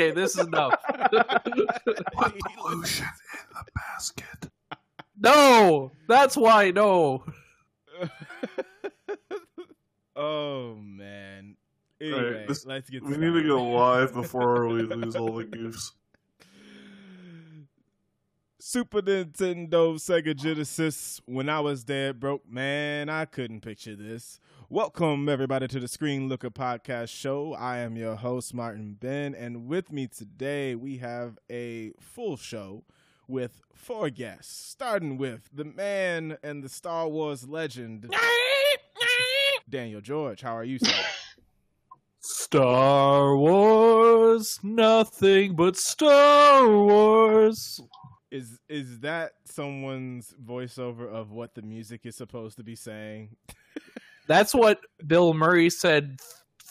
Okay, this is enough. Put pollution in the basket. No, that's why. No. oh man. Anyway, right, this- let's get We started. need to go live before we lose all the goofs. Super Nintendo, Sega Genesis. When I was dead broke, man, I couldn't picture this. Welcome everybody to the Screen Looker Podcast Show. I am your host Martin Ben, and with me today we have a full show with four guests, starting with the man and the Star Wars legend, Daniel George. How are you, sir? Star Wars, nothing but Star Wars. is is that someone's voiceover of what the music is supposed to be saying? That's what Bill Murray said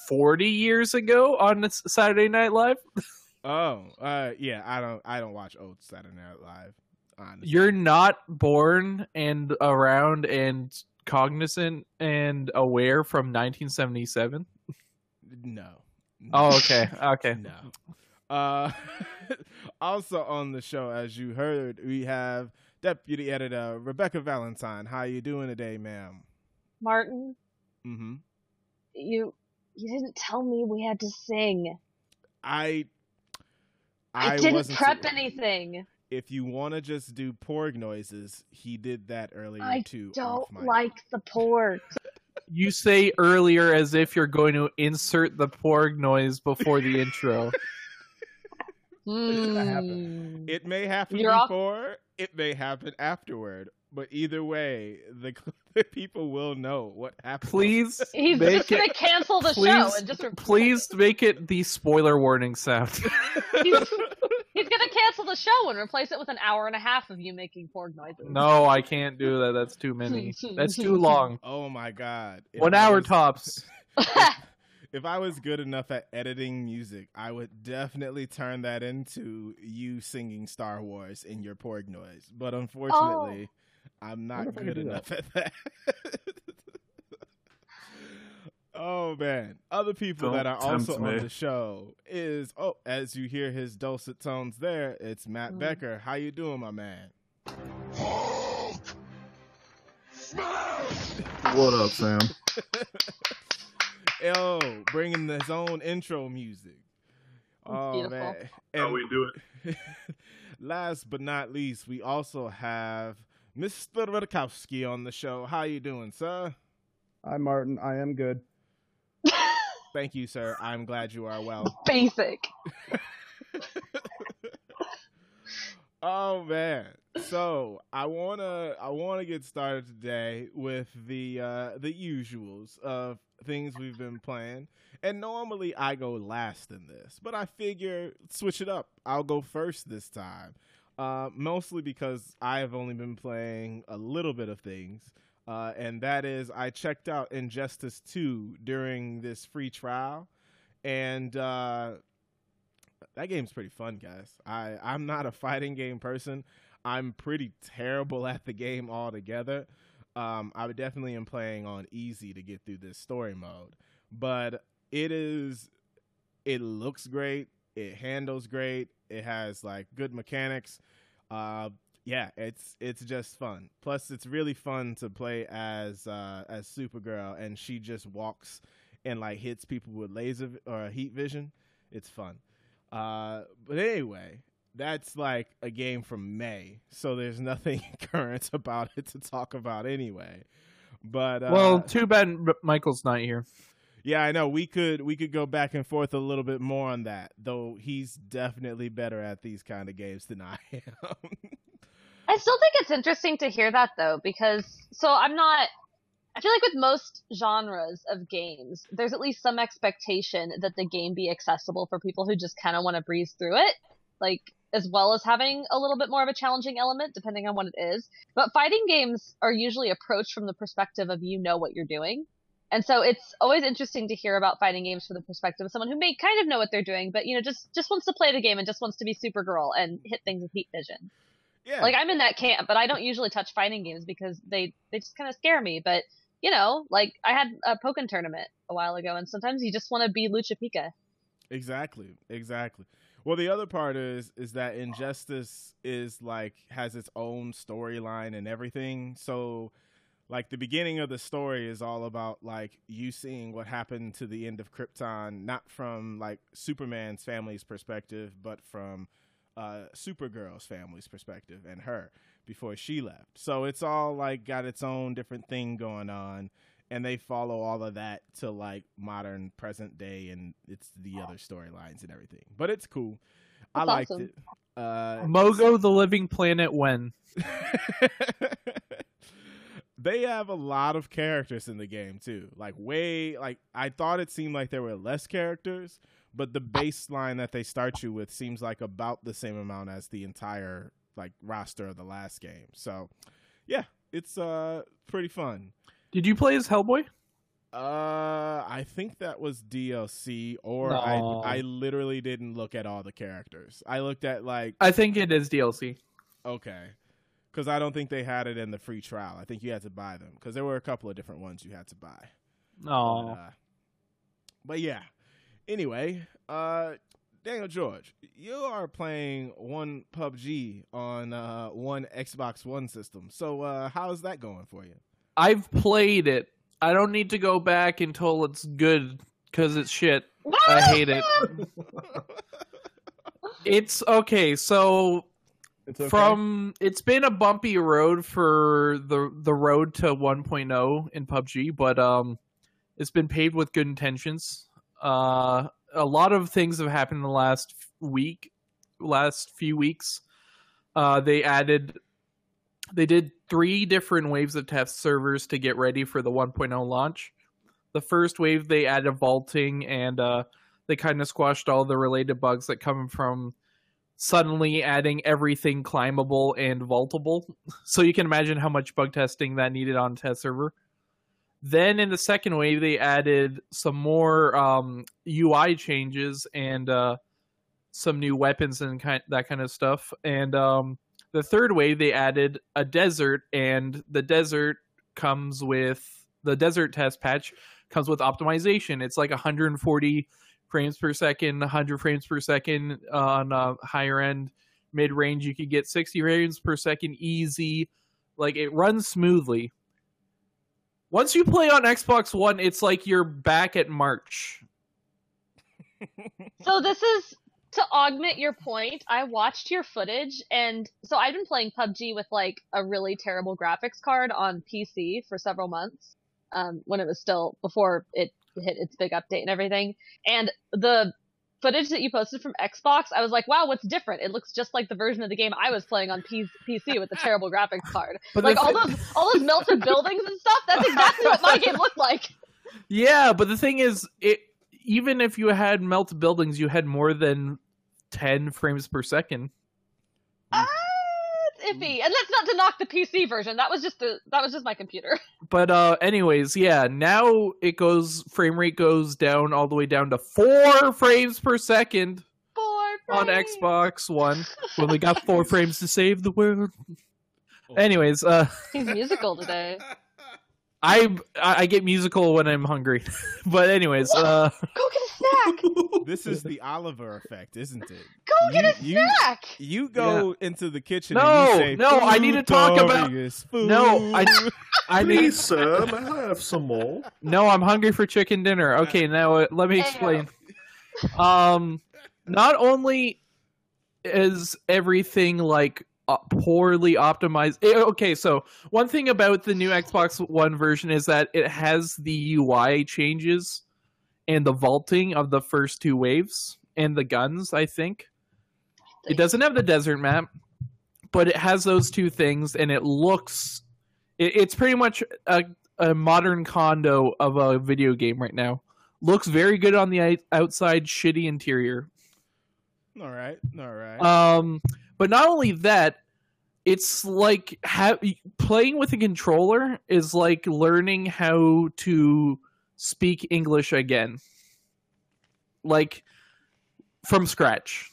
40 years ago on Saturday Night Live. Oh, uh, yeah. I don't. I don't watch old Saturday Night Live. Honestly. You're not born and around and cognizant and aware from 1977. no. Oh, okay, okay. No. Uh, also on the show, as you heard, we have deputy editor Rebecca Valentine. How are you doing today, ma'am? Martin, Mm-hmm. you you didn't tell me we had to sing. I. I, didn't prep so- anything. If you want to just do porg noises, he did that earlier I too. I don't off like the porg. You say earlier as if you're going to insert the porg noise before the intro. Hmm. It may happen You're off- before, it may happen afterward, but either way, the, the people will know what happened. Please, He's make just gonna it, cancel the please, show and just please make it the spoiler warning sound. he's, he's gonna cancel the show and replace it with an hour and a half of you making porg noises. no, I can't do that. That's too many. That's too long. Oh my god! If One I hour was- tops. If I was good enough at editing music, I would definitely turn that into you singing Star Wars in your porg noise. But oh. unfortunately, I'm not Wonder if I good could do enough at that. oh man! Other people Don't that are also me. on the show is oh, as you hear his dulcet tones there, it's Matt Mm. Becker. How you doing, my man? What up, Sam? Yo, bringing his own intro music. Oh beautiful. man! How And we do it? last but not least, we also have Mr. Rutkowski on the show. How you doing, sir? Hi, Martin. I am good. Thank you, sir. I'm glad you are well. Basic. Oh man. So I wanna I wanna get started today with the uh the usuals of things we've been playing. And normally I go last in this, but I figure switch it up. I'll go first this time. Uh, mostly because I have only been playing a little bit of things. Uh, and that is I checked out Injustice 2 during this free trial. And uh that game's pretty fun, guys. I I'm not a fighting game person. I'm pretty terrible at the game altogether. Um, I definitely am playing on easy to get through this story mode, but it is. It looks great. It handles great. It has like good mechanics. Uh, yeah, it's it's just fun. Plus, it's really fun to play as uh, as Supergirl, and she just walks and like hits people with laser or heat vision. It's fun. Uh, but anyway, that's like a game from May, so there's nothing current about it to talk about anyway. But uh, well, too bad Michael's not here. Yeah, I know we could we could go back and forth a little bit more on that, though he's definitely better at these kind of games than I am. I still think it's interesting to hear that though, because so I'm not. I feel like with most genres of games, there's at least some expectation that the game be accessible for people who just kind of want to breeze through it, like as well as having a little bit more of a challenging element depending on what it is. But fighting games are usually approached from the perspective of you know what you're doing. And so it's always interesting to hear about fighting games from the perspective of someone who may kind of know what they're doing, but you know, just just wants to play the game and just wants to be Supergirl and hit things with heat vision. yeah, Like I'm in that camp, but I don't usually touch fighting games because they they just kind of scare me. But you know, like I had a Pokken tournament a while ago, and sometimes you just want to be Lucha Pika. Exactly. Exactly. Well, the other part is is that Injustice is like has its own storyline and everything. So like the beginning of the story is all about like you seeing what happened to the end of Krypton, not from like Superman's family's perspective, but from uh, Supergirl's family's perspective and her before she left. So it's all like got its own different thing going on, and they follow all of that to like modern present day, and it's the other storylines and everything. But it's cool. I That's liked awesome. it. Uh, Mogo the Living Planet when? they have a lot of characters in the game too. Like way like I thought it seemed like there were less characters, but the baseline that they start you with seems like about the same amount as the entire like roster of the last game. So, yeah, it's uh pretty fun. Did you play as Hellboy? Uh I think that was DLC or No. I I literally didn't look at all the characters. I looked at like I think it is DLC. Okay. Because I don't think they had it in the free trial. I think you had to buy them because there were a couple of different ones you had to buy. Oh, But, uh, but yeah. Anyway, uh, Daniel George, you are playing one PUBG on uh, one Xbox One system. So uh, how is that going for you? I've played it. I don't need to go back until it's good because it's shit. I hate it. It's okay. So It's okay. from it's been a bumpy road for the the road to 1.0 in PUBG, but um, it's been paved with good intentions. Uh, a lot of things have happened in the last week, last few weeks. Uh, they added, they did three different waves of test servers to get ready for the 1.0 launch. The first wave they added vaulting and uh, they kind of squashed all the related bugs that come from suddenly adding everything climbable and vaultable. So you can imagine how much bug testing that needed on test server. Then in the second wave, they added some more um, UI changes and uh, some new weapons and that kind of stuff. And um, the third wave, they added a desert, and the desert comes with the desert test patch comes with optimization. It's like 140 frames per second, 100 frames per second on uh, higher end. Mid range, you could get 60 frames per second easy. Like it runs smoothly. Once you play on Xbox One, it's like you're back at March. So this is to augment your point. I watched your footage, and so I've been playing PUBG with like a really terrible graphics card on PC for several months, um, when it was still before it hit its big update and everything. And the footage that you posted from Xbox, I was like, wow, what's different? It looks just like the version of the game I was playing on P- PC with the terrible graphics card. But like all those all those melted buildings and stuff. That's exactly what my game looked like. Yeah, but the thing is, it even if you had melted buildings, you had more than 10 frames per second. It's iffy, and that's not to knock the PC version. That was just the that was just my computer. But uh anyways, yeah, now it goes frame rate goes down all the way down to 4 frames per second Four on frames. Xbox One when we got 4 frames to save the world. Oh. Anyways, uh He's musical today. I I get musical when I'm hungry. but anyways, uh Go get a snack. this is the Oliver effect, isn't it? Go get a You- you- snack. You go into the kitchen No, and you say, no, I need to talk about- food." No, I I need Please, sir, may I have some more? No, I'm hungry for chicken dinner. Okay, now uh, let me explain. Um, not only is everything like uh, poorly optimized. eh, Okay, so one thing about the new Xbox One version is that it has the UI changes and the vaulting of the first two waves and the guns. I think it doesn't have the desert map, but it has those two things, and it looks. It, it's pretty much a a modern condo of a video game right now. Looks very good on the outside, shitty interior. all right, all right. Um, but not only that, it's like ha- playing with a controller is like learning how to speak English again, like from scratch.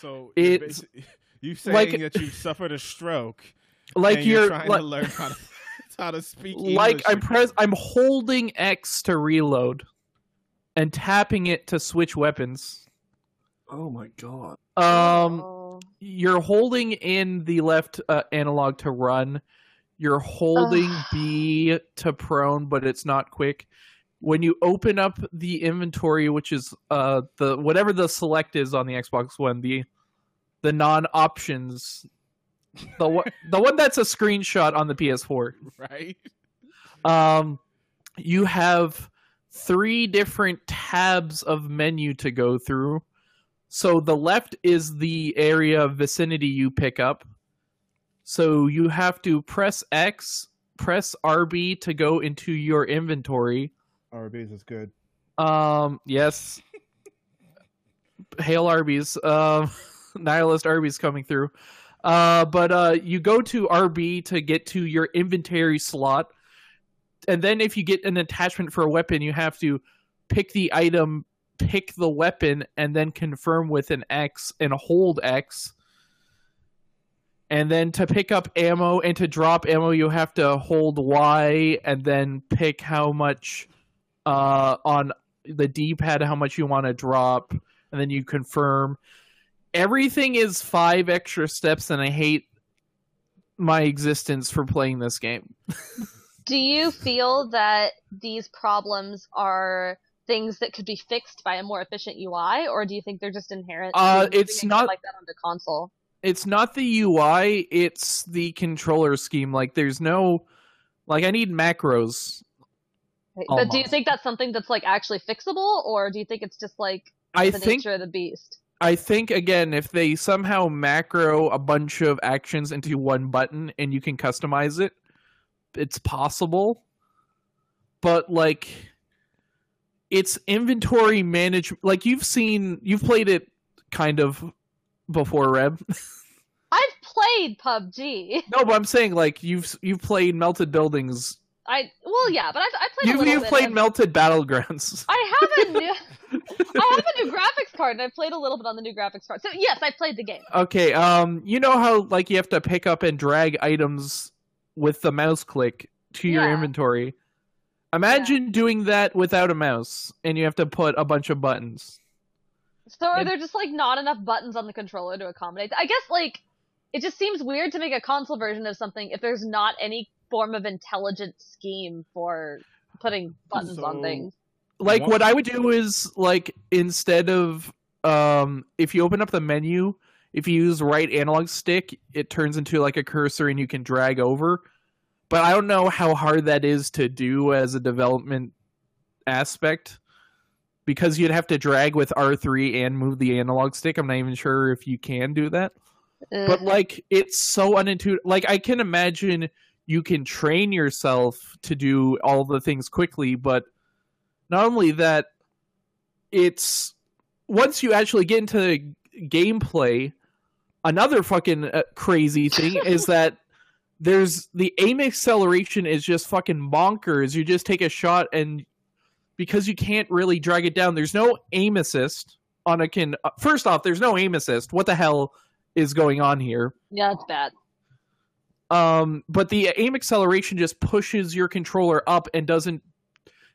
so it's- you saying like- that you've suffered a stroke, Like and you're, trying like, to learn how to how to speak English like I'm again. press I'm holding X to reload. and tapping it to switch weapons. Oh my god. Um, Oh. you're holding in the left uh, analog to run. You're holding Ugh. B to prone, but it's not quick. When you open up the inventory, which is uh the whatever the select is on the Xbox One, the the non options, the one the one that's a screenshot on the PS4. right? Um, you have three different tabs of menu to go through. So the left is the area of vicinity you pick up. So you have to press X, press RB to go into your inventory. Arby's is good. Um, yes. Hail Arby's. Um, nihilist Arby's coming through. Uh, but uh, you go to RB to get to your inventory slot, and then if you get an attachment for a weapon, you have to pick the item, pick the weapon, and then confirm with an X and hold X. And then to pick up ammo and to drop ammo, you have to hold Y and then pick how much uh, on the D-pad how much you want to drop, and then you confirm. Everything is five extra steps, and I hate my existence for playing this game. Do you feel that these problems are things that could be fixed by a more efficient UI, or do you think they're just inherent? Uh, it's not- like that on the console. It's not the UI; it's the controller scheme. Like, there's no, like, I need macros. But do you think that's something that's like actually fixable, or do you think it's just like I the think nature of the beast? I think again, if they somehow macro a bunch of actions into one button and you can customize it, it's possible. But like it's inventory management like you've seen you've played it kind of before Reb. I've played PUBG. no, but I'm saying like you've you've played Melted Buildings. I well, yeah, but I've, I played You've, you've played Melted Battlegrounds. I have a new, I have a new graphics card, and I played a little bit on the new graphics card. So yes, I played the game. Okay, um you know how like you have to pick up and drag items with the mouse click to your Yeah. inventory. Imagine doing that without a mouse and you have to put a bunch of buttons. So are And- there just like not enough buttons on the controller to accommodate? I guess like it just seems weird to make a console version of something if there's not any form of intelligent scheme for putting buttons on things. Like What- what I would do is like instead of um if you open up the menu, if you use right analog stick, it turns into like a cursor and you can drag over. But I don't know how hard that is to do as a development aspect because you'd have to drag with R3 and move the analog stick. I'm not even sure if you can do that. Ugh. but like it's so unintuitive like i can imagine you can train yourself to do all the things quickly but not only that it's once you actually get into the gameplay another fucking uh, crazy thing is that there's the aim acceleration is just fucking bonkers you just take a shot and because you can't really drag it down. There's no aim assist on a can uh, first off there's no aim assist. What the hell is going on here? Yeah, it's bad. um but the aim acceleration just pushes your controller up and doesn't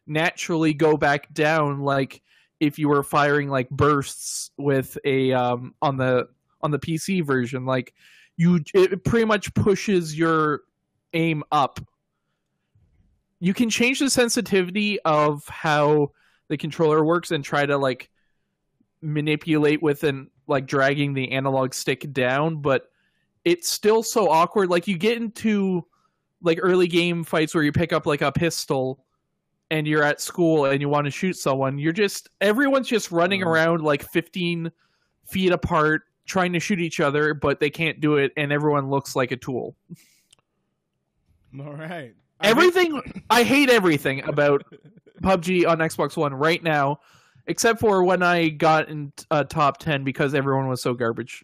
naturally go back down like if you were firing like bursts with a um on the on the PC version. Like you it pretty much pushes your aim up you can change the sensitivity of how the controller works and try to like manipulate with and like dragging the analog stick down but it's still so awkward like you get into like early game fights where you pick up like a pistol and you're at school and you want to shoot someone you're just everyone's just running Mhm. around like 15 feet apart trying to shoot each other but they can't do it and everyone looks like a tool All right. I everything i hate everything about PUBG on Xbox One right now, except for when I got in uh, top ten because everyone was so garbage.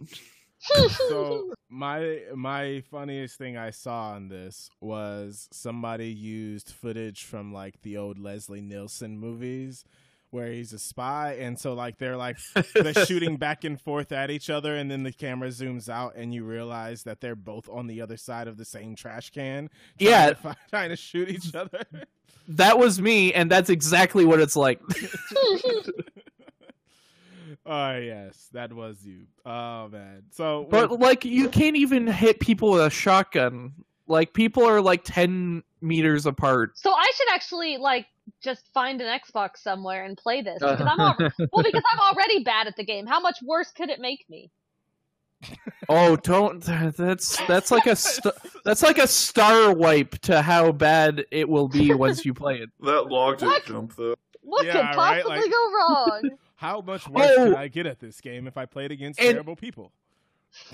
so my my funniest thing I saw on this was somebody used footage from like the old Leslie Nielsen movies where he's a spy, and so like they're like they're shooting back and forth at each other, and then the camera zooms out, and you realize that they're both on the other side of the same trash can. trying Yeah. to trying to shoot each other. That was me, and that's exactly what it's like. Oh yes, that was you. Oh man. So But like, you can't even hit people with a shotgun. Like, people are like ten meters apart. So I should actually like just find an Xbox somewhere and play this uh. because I'm al- well because I'm already bad at the game. How much worse could it make me? Oh, don't. That's that's like a st- that's like a star wipe to how bad it will be once you play it. That log just What? jumped though. What Yeah, could right, possibly like- go wrong? how much worse Oh. could I get at this game if I played against And- terrible people?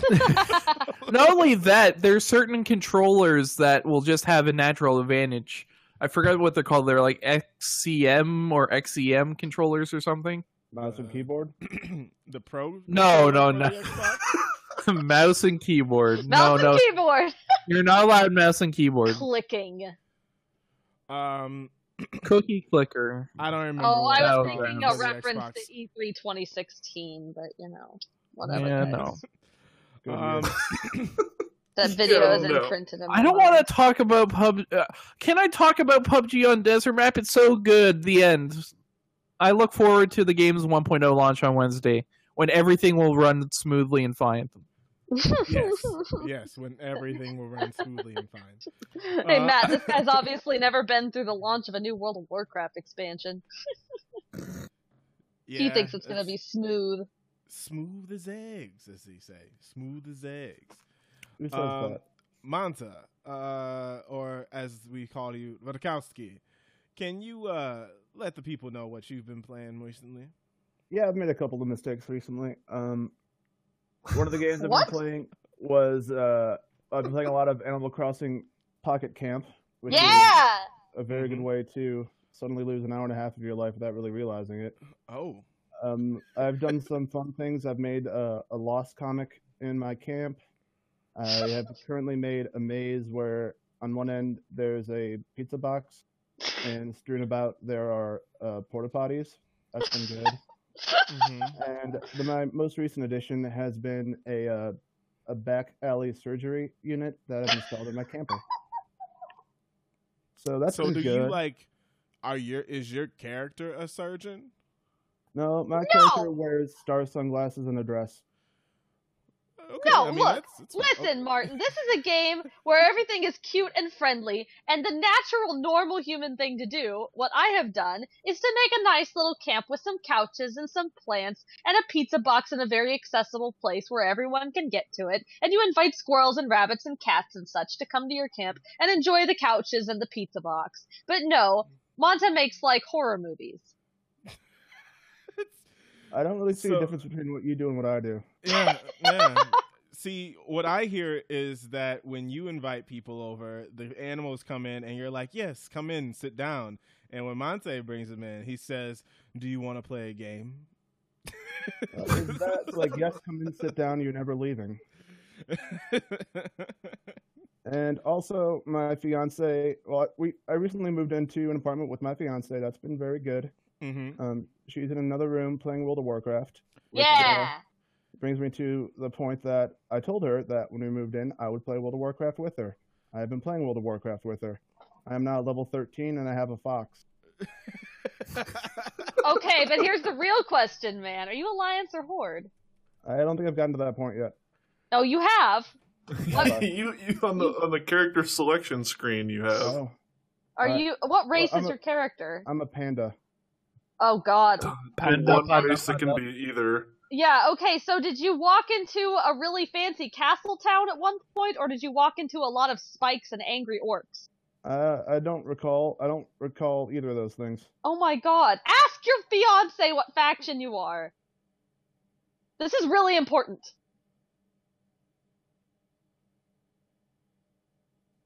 Not only that, there's certain controllers that will just have a natural advantage. I forgot what they're called. They're like XCM or XEM controllers or something. Mouse and keyboard. the pro? No, no, no. mouse and keyboard. Mouse no, and no, keyboard you're not allowed mouse and keyboard. clicking. Um, Cookie clicker. I don't remember. Oh, what I was thinking called a reference Xbox. to E E3 2016, but you know, whatever. Yeah, guys. no. Good Um. That video Yeah, is no. imprinted in I don't want to talk about pub. Uh, can I talk about PUBG on Desert Map? It's so good. The end. I look forward to the game's 1.0 launch on Wednesday, when everything will run smoothly and fine. yes, yes, when everything will run smoothly and fine. hey Uh, Matt, this guy's obviously never been through the launch of a new World of Warcraft expansion. he thinks it's gonna be smooth. Smooth as eggs, as they say. Smooth as eggs. Who says Um, that? Manta, uh, or as we call you, Vodkowski, can you uh, let the people know what you've been playing recently? Yeah, I've made a couple of mistakes recently. Um, one of the games I've been playing was uh, I've been playing a lot of Animal Crossing Pocket Camp, which Yeah. is a very good way to suddenly lose an hour and a half of your life without really realizing it. Oh, Um, I've done some fun things. I've made a, a lost comic in my camp. I have currently made a maze where on one end there's a pizza box, and strewn about there are uh, porta potties. That's been good. hmm And the, my most recent addition has been a uh, a back alley surgery unit that I've installed in my camper. So that's so do good. you like? Are your is your character a surgeon? No, my No! character wears star sunglasses and a dress. Okay, No, I mean, look, that's- that's. Listen, Okay. Martin, this is a game where everything is cute and friendly, and the natural, normal human thing to do, what I have done, is to make a nice little camp with some couches and some plants and a pizza box in a very accessible place where everyone can get to it, and you invite squirrels and rabbits and cats and such to come to your camp and enjoy the couches and the pizza box. But no, Monta makes like horror movies. I don't really see So- a difference between what you do and what I do. yeah, yeah. See, what I hear is that when you invite people over, the animals come in and you're like, "Yes, come in, sit down." And when Monte brings them in, he says, "Do you want to play a game?" Uh, is that like yes, come in, sit down, you're never leaving. And also, my fiance. Well, we I recently moved into an apartment with my fiance. That's been very good. Hmm Um, she's in another room playing World of Warcraft. which, uh, Yeah! brings me to the point that I told her that when we moved in, I would play World of Warcraft with her. I have been playing World of Warcraft with her. I am now level 13 and I have a fox. Okay, but here's the real question, man. Are you Alliance or Horde? I don't think I've gotten to that point yet. Oh, you have. you, you on the on the character selection screen you have. Oh, Are Uh, you? What race I'm is a- your character? I'm a panda. Oh God. The Panda, one panda, race that can be either. Yeah. Okay. So, did you walk into a really fancy castle town at one point, or did you walk into a lot of spikes and angry orcs? Uh, I don't recall. I don't recall either of those things. Oh my God! Ask your fiance what faction you are. This is really important.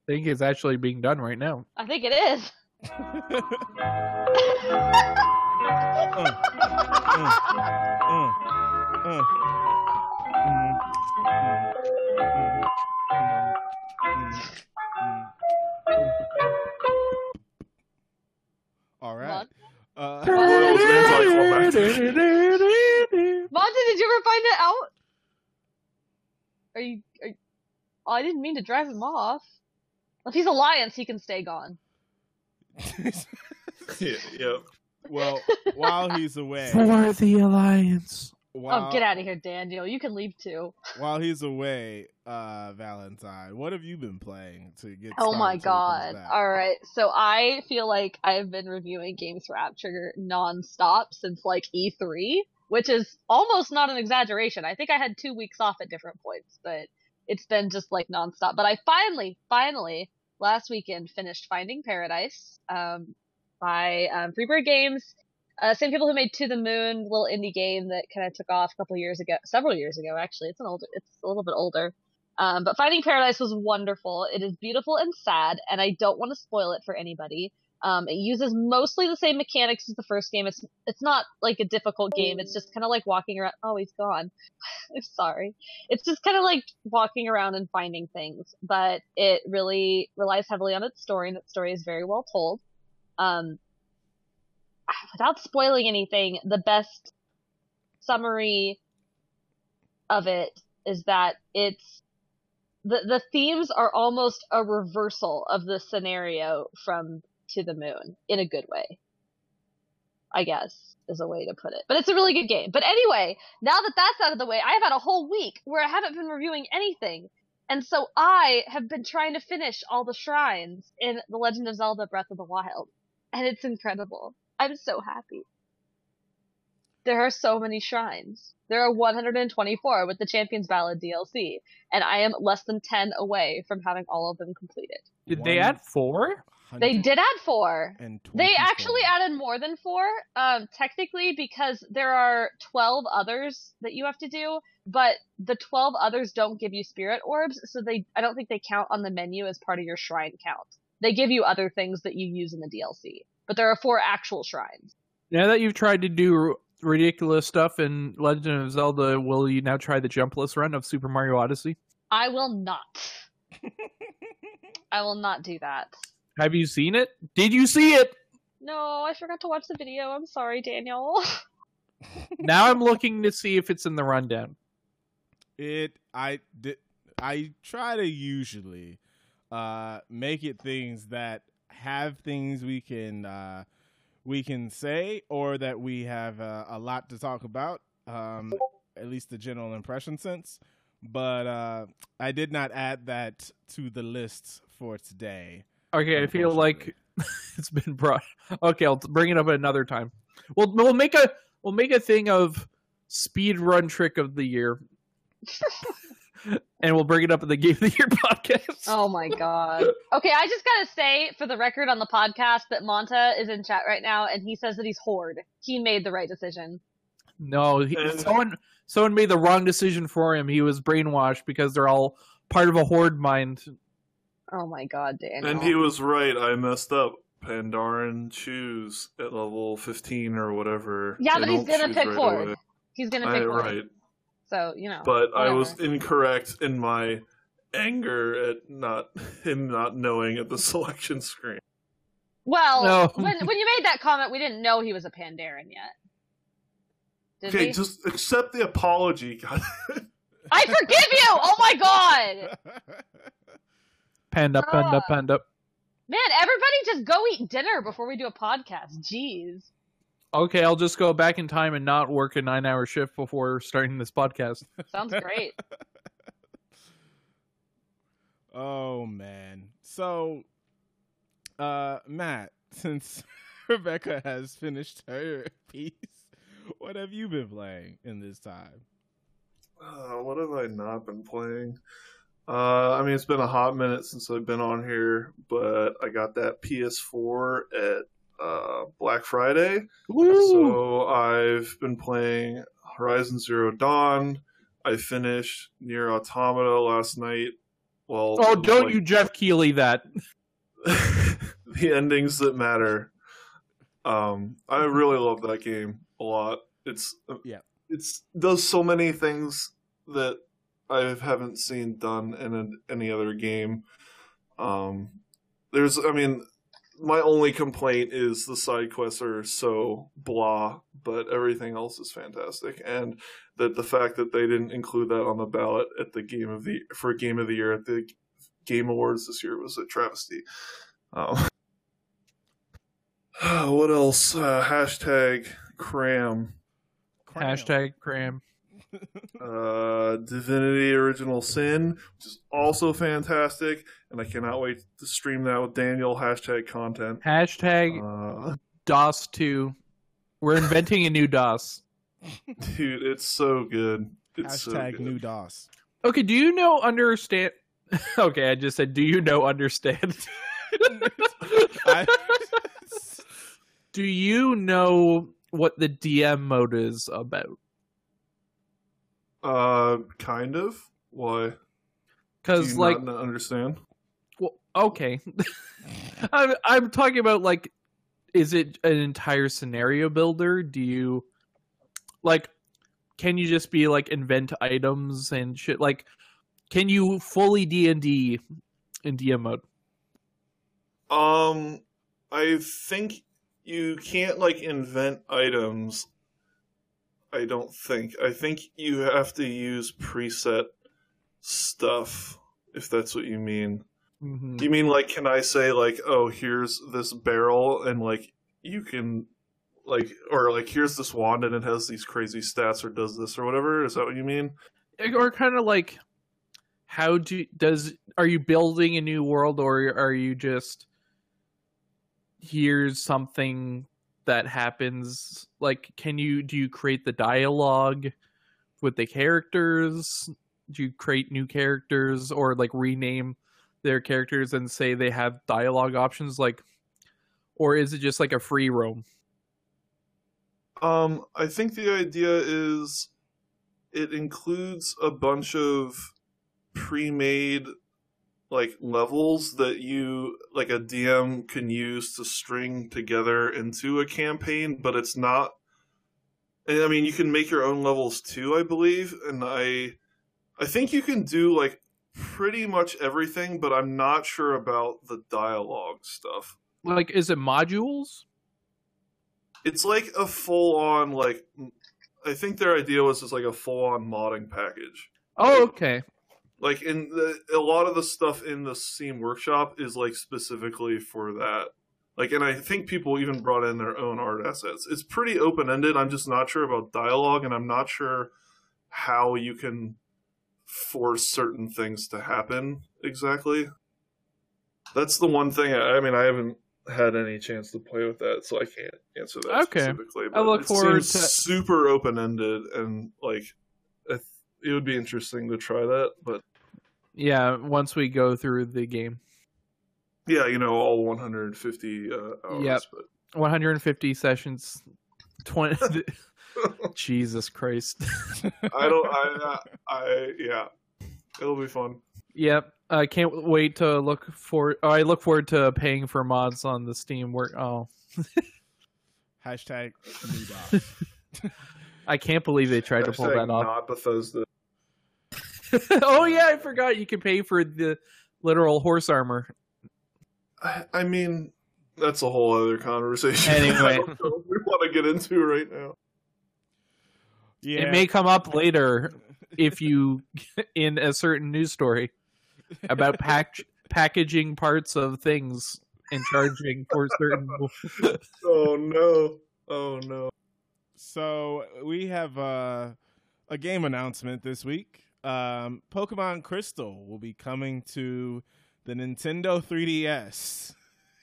I think it's actually being done right now. I think it is. All right. Uh, did you ever find it out? Are you? Are you... Oh, I didn't mean to drive him off. If he's alliance, he can stay gone. yeah, yep well, while he's away, For the Alliance. while, oh, get out of here, Daniel. You can leave too. while he's away, uh, Valentine, what have you been playing to get? Oh my started till he comes god. All right. So I feel like I've been reviewing games for App Trigger nonstop since like E3, which is almost not an exaggeration. I think I had two weeks off at different points, but it's been just like nonstop. But I finally, finally, last weekend finished Finding Paradise um, by um, Freebird Games. Uh, same people who made To the Moon, little indie game that kind of took off a couple years ago, several years ago actually. It's an older, it's a little bit older. Um, but Finding Paradise was wonderful. It is beautiful and sad, and I don't want to spoil it for anybody. Um, it uses mostly the same mechanics as the first game. It's it's not like a difficult game. It's just kind of like walking around. Oh, he's gone. I'm sorry. It's just kind of like walking around and finding things. But it really relies heavily on its story, and its story is very well told. Um, without spoiling anything, the best summary of it is that it's the the themes are almost a reversal of the scenario from to the moon in a good way. I guess is a way to put it. But it's a really good game. But anyway, now that that's out of the way, I have had a whole week where I haven't been reviewing anything. And so I have been trying to finish all the shrines in The Legend of Zelda Breath of the Wild. And it's incredible. I'm so happy. There are so many shrines. There are 124 with the Champions Ballad DLC, and I am less than 10 away from having all of them completed. Did they add four? They did add four. And They actually added more than four, um, technically, because there are 12 others that you have to do, but the 12 others don't give you spirit orbs, so they, I don't think they count on the menu as part of your shrine count. They give you other things that you use in the DLC, but there are four actual shrines. Now that you've tried to do ridiculous stuff in Legend of Zelda, will you now try the jumpless run of Super Mario Odyssey? I will not. I will not do that. Have you seen it? Did you see it? No, I forgot to watch the video. I'm sorry, Daniel. now I'm looking to see if it's in the rundown. It I did I try to usually uh make it things that have things we can uh we can say or that we have uh, a lot to talk about um at least the general impression sense but uh I did not add that to the list for today. Okay, I feel like it's been brought. Okay, I'll bring it up another time. We'll we'll make a we'll make a thing of speed run trick of the year, and we'll bring it up in the game of the year podcast. Oh my god. Okay, I just gotta say for the record on the podcast that Monta is in chat right now and he says that he's Horde. He made the right decision. No, he, someone someone made the wrong decision for him. He was brainwashed because they're all part of a horde mind. Oh my god, Daniel. And he was right. I messed up. Pandaren choose at level 15 or whatever. Yeah, They but he's gonna pick right Horde. away. He's gonna I, pick Horde. right. So, you know. But I was incorrect in my anger at not him not knowing at the selection screen. Well, No. when when you made that comment, we didn't know he was a Pandaren yet. Did Okay, we? just accept the apology. God. I forgive you! Oh my god! Panda, panda, Ah. panda. Man, everybody just go eat dinner before we do a podcast. Jeez. Okay, I'll just go back in time and not work a nine-hour shift before starting this podcast. Sounds great. Oh man. So uh Matt, since Rebecca has finished her piece, what have you been playing in this time? Uh, what have I not been playing? Uh, I mean, it's been a hot minute since I've been on here, but I got that PS4 at uh, Black Friday. So I've been playing Horizon Zero Dawn. I finished Nier Automata last night. Well, oh, don't like, you Geoff Keighley that. the endings that matter. Um, I really love that game a lot. It's Yeah. it's does so many things that I haven't seen done in a, any other game. Um, there's, I mean, my only complaint is the side quests are so blah, but everything else is fantastic, and that the fact that they didn't include that on the ballot at the game of the for game of the year at the Game Awards this year was a travesty. Um, what else? Uh, hashtag cram. Cram. Hashtag cram. Uh, Divinity Original Sin, which is also fantastic, and I cannot wait to stream that with Daniel. Hashtag content. Hashtag Uh, DOS two. We're inventing a new DOS. dude, it's so good. It's so Hashtag good. new DOS. Okay, do you know understand? okay, I just said, do you know understand? I- do you know what the DM mode is about? Uh, kind of. Why? Because like, not understand? well, okay, I'm I'm talking about like, is it an entire scenario builder? Do you like? Can you just be like invent items and shit? Like, can you fully D and D in DM mode? Um, I think you can't like invent items. I don't think. I think you have to use preset stuff if that's what you mean. Mhm. Do you mean like can I say like oh here's this barrel and like you can like or like here's this wand and it has these crazy stats or does this or whatever? Is that what you mean? or kind of like how do does are you building a new world or are you just here's something that happens like can you do you create the dialogue with the characters? Do you create new characters or like rename their characters and say they have dialogue options? Like or is it just like a free roam? Um, I think the idea is it includes a bunch of pre-made like levels that you like a DM can use to string together into a campaign, but it's not and I mean you can make your own levels too, I believe, and I I think you can do like pretty much everything, but I'm not sure about the dialogue stuff. like is it modules it's like a full on like I think their idea was just like a full on modding package. oh okay Like in the a lot of the stuff in the Steam Workshop is like specifically for that. Like and I think people even brought in their own art assets. It's pretty open ended. I'm just not sure about dialogue and I'm not sure how you can force certain things to happen exactly. That's the one thing I, I mean I haven't had any chance to play with that, so I can't answer that Okay. specifically. I look it forward seems to- super open ended and like it would be interesting to try that, but yeah once we go through the game yeah, you know, all 150 uh, hours. Yep. 150 sessions 20 jesus christ I don't. I, I. I. Yeah. It'll be fun. yep i can't wait to look for oh, i look forward to paying for mods on the steam work oh Hashtag new DOS. i can't believe they tried to pull Hashtag that off Not Bethesda. oh yeah i forgot you can pay for the literal horse armor I, I mean, that's a whole other conversation. Anyway. I don't know if we want to get into right now. Yeah. it may come up later if you in a certain news story about pack packaging parts of things and charging for certain Oh no. Oh no. So we have uh, a game announcement this week. Um, Pokemon Crystal will be coming to the Nintendo 3DS.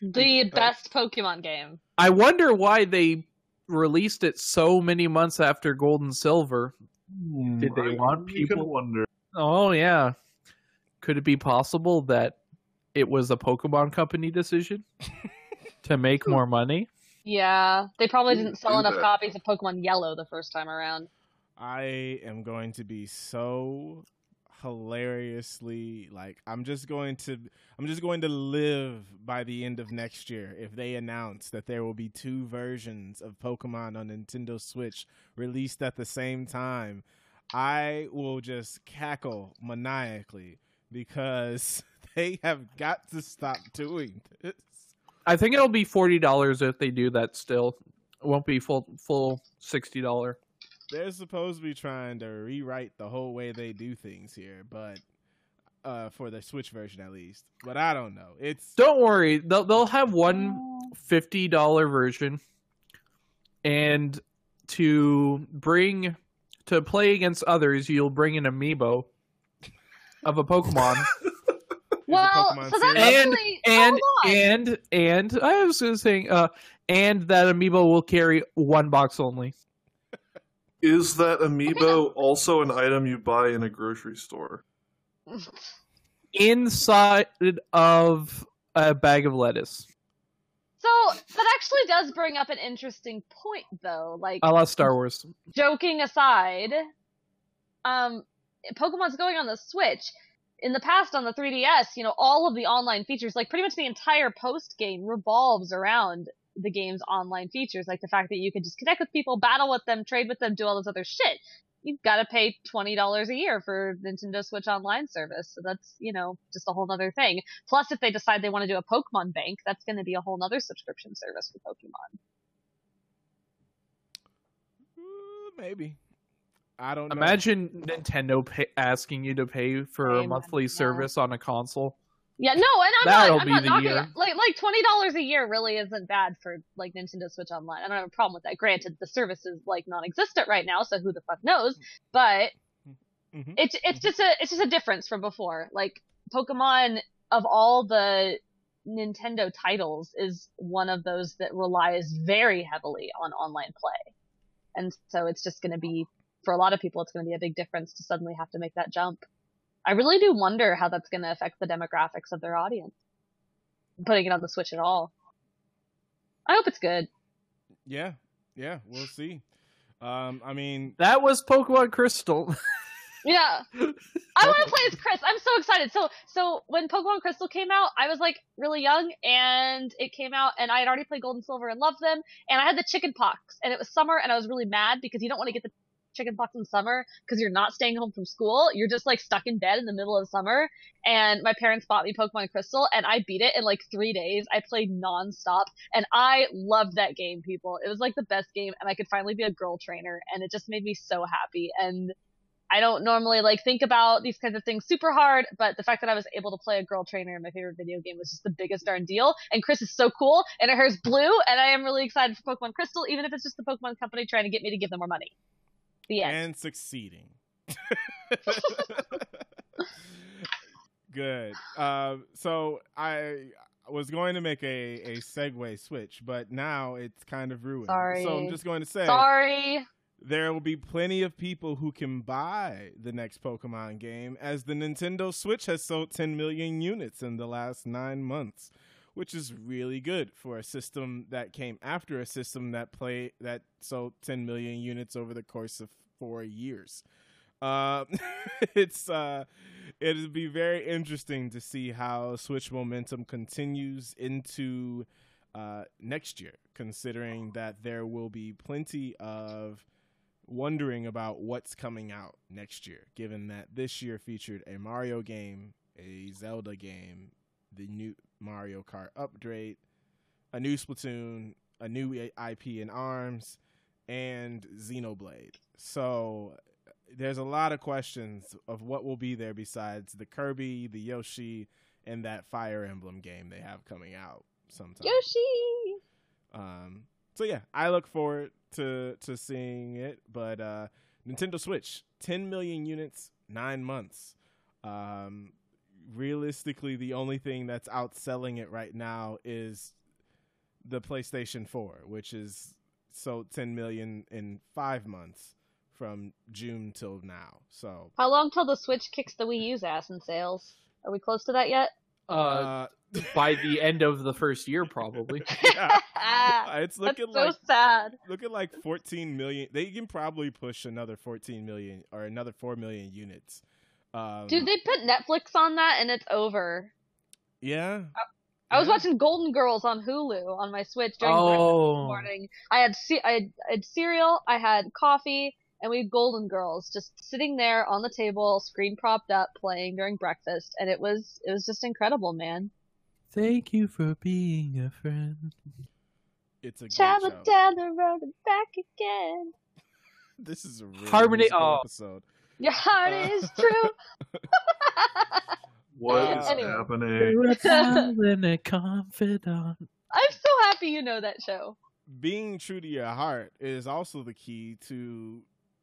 The best Pokemon game. I wonder why they released it so many months after Gold and Silver. Did they I- want you can people- wonder. Oh yeah. Could it be possible that it was a Pokemon company decision to make more money? Yeah, they probably didn't sell enough copies of Pokemon Yellow the first time around. I am going to be so hilariously like I'm just going to I'm just going to live by the end of next year if they announce that there will be two versions of Pokemon on Nintendo Switch released at the same time. I will just cackle maniacally because they have got to stop doing this. I think it'll be forty dollars if they do that. Still, it won't be full full sixty dollar. They're supposed to be trying to rewrite the whole way they do things here, but uh, for the Switch version at least. But I don't know. It's Don't worry, they'll they'll have one fifty dollar version, and to bring to play against others, you'll bring an amiibo of a Pokemon. Well, Pokemon so that's series. actually and hold on. and and I was just saying, uh, and that amiibo will carry one box only. Is that amiibo also an item you buy in a grocery store? inside of a bag of lettuce. So that actually does bring up an interesting point, though. Like, I love Star Wars. joking aside, um, Pokemon's going on the Switch. In the past, on the 3DS, you know, all of the online features, like pretty much the entire post game, revolves around the game's online features, like the fact that you can just connect with people, battle with them, trade with them, do all this other shit. You've got to pay twenty dollars a year for Nintendo Switch Online service, so that's you know just a whole other thing. Plus, if they decide they want to do a Pokemon Bank, that's going to be a whole other subscription service for Pokemon. Uh, maybe. I don't know. Imagine Nintendo pay, asking you to pay for a Amen, monthly yeah. service on a console. Yeah, no, and I'm That'll not. I'm not knocking year. Like, like twenty dollars a year really isn't bad for like Nintendo Switch Online. I don't have a problem with that. Granted, the service is like non-existent right now, so who the fuck knows? But Mhm. it's it's just a it's just a difference from before. Like Pokemon, of all the Nintendo titles, is one of those that relies very heavily on online play, and so it's just going to be for a lot of people, it's going to be a big difference to suddenly have to make that jump. I really do wonder how that's going to affect the demographics of their audience. Putting it on the Switch at all. I hope it's good. Yeah, yeah, we'll see. Um, I mean, That was Pokemon Crystal. Yeah. I want to play as Chris. I'm so excited. So, so when Pokemon Crystal came out, I was like really young and it came out and I had already played Gold and Silver and loved them. And I had the chicken pox and it was summer and I was really mad because you don't want to get the chicken pox in summer because you're not staying home from school. You're just like stuck in bed in the middle of summer. And my parents bought me Pokemon Crystal and I beat it in like three days. I played nonstop and I loved that game, people. It was like the best game and I could finally be a girl trainer and it just made me so happy. And I don't normally like think about these kinds of things super hard, but the fact that I was able to play a girl trainer in my favorite video game was just the biggest darn deal. And Chris is so cool, and her hair's blue, and I am really excited for Pokemon Crystal, even if it's just the Pokemon Company trying to get me to give them more money. The end. and succeeding. Good. Um, so I was going to make a, a segue switch, but now it's kind of ruined. So I'm just going to say Sorry. there will be plenty of people who can buy the next Pokemon game, as the Nintendo Switch has sold 10 million units in the last nine months, which is really good for a system that came after a system that play that sold 10 million units over the course of four years. Uh, it's uh, it'll be very interesting to see how Switch momentum continues into uh, next year, considering that there will be plenty of wondering about what's coming out next year, given that this year featured a Mario game, a Zelda game, the new Mario Kart update, a new Splatoon, a new IP in ARMS, and Xenoblade. So there's a lot of questions of what will be there besides the Kirby, the Yoshi, and that Fire Emblem game they have coming out sometime. Yoshi! Um, so yeah, I look forward to to seeing it. But uh, Nintendo Switch, 10 million units, nine months. Um, realistically, the only thing that's outselling it right now is the PlayStation 4, which is sold 10 million in five months from June till now. So How long till the Switch kicks the Wii U's ass in sales? Are we close to that yet? Uh, uh, by the end of the first year, probably. yeah, it's That's looking so like sad. look at like 14 million. They can probably push another 14 million or another 4 million units. Um, Dude, they put Netflix on that and it's over. yeah. I was Yeah. watching Golden Girls on Hulu on my Switch during breakfast this Oh, morning. I had, ce- I had I had cereal, I had coffee, and we had Golden Girls just sitting there on the table, screen propped up, playing during breakfast, and it was it was just incredible, man. Thank you for being a friend. It's a good Travel show. down the road and back again. This is a really Harmony- musical oh. episode. Your heart Uh, is true. What is Anyway. happening? A pal and a confidant. I'm so happy you know that show. Being true to your heart is also the key to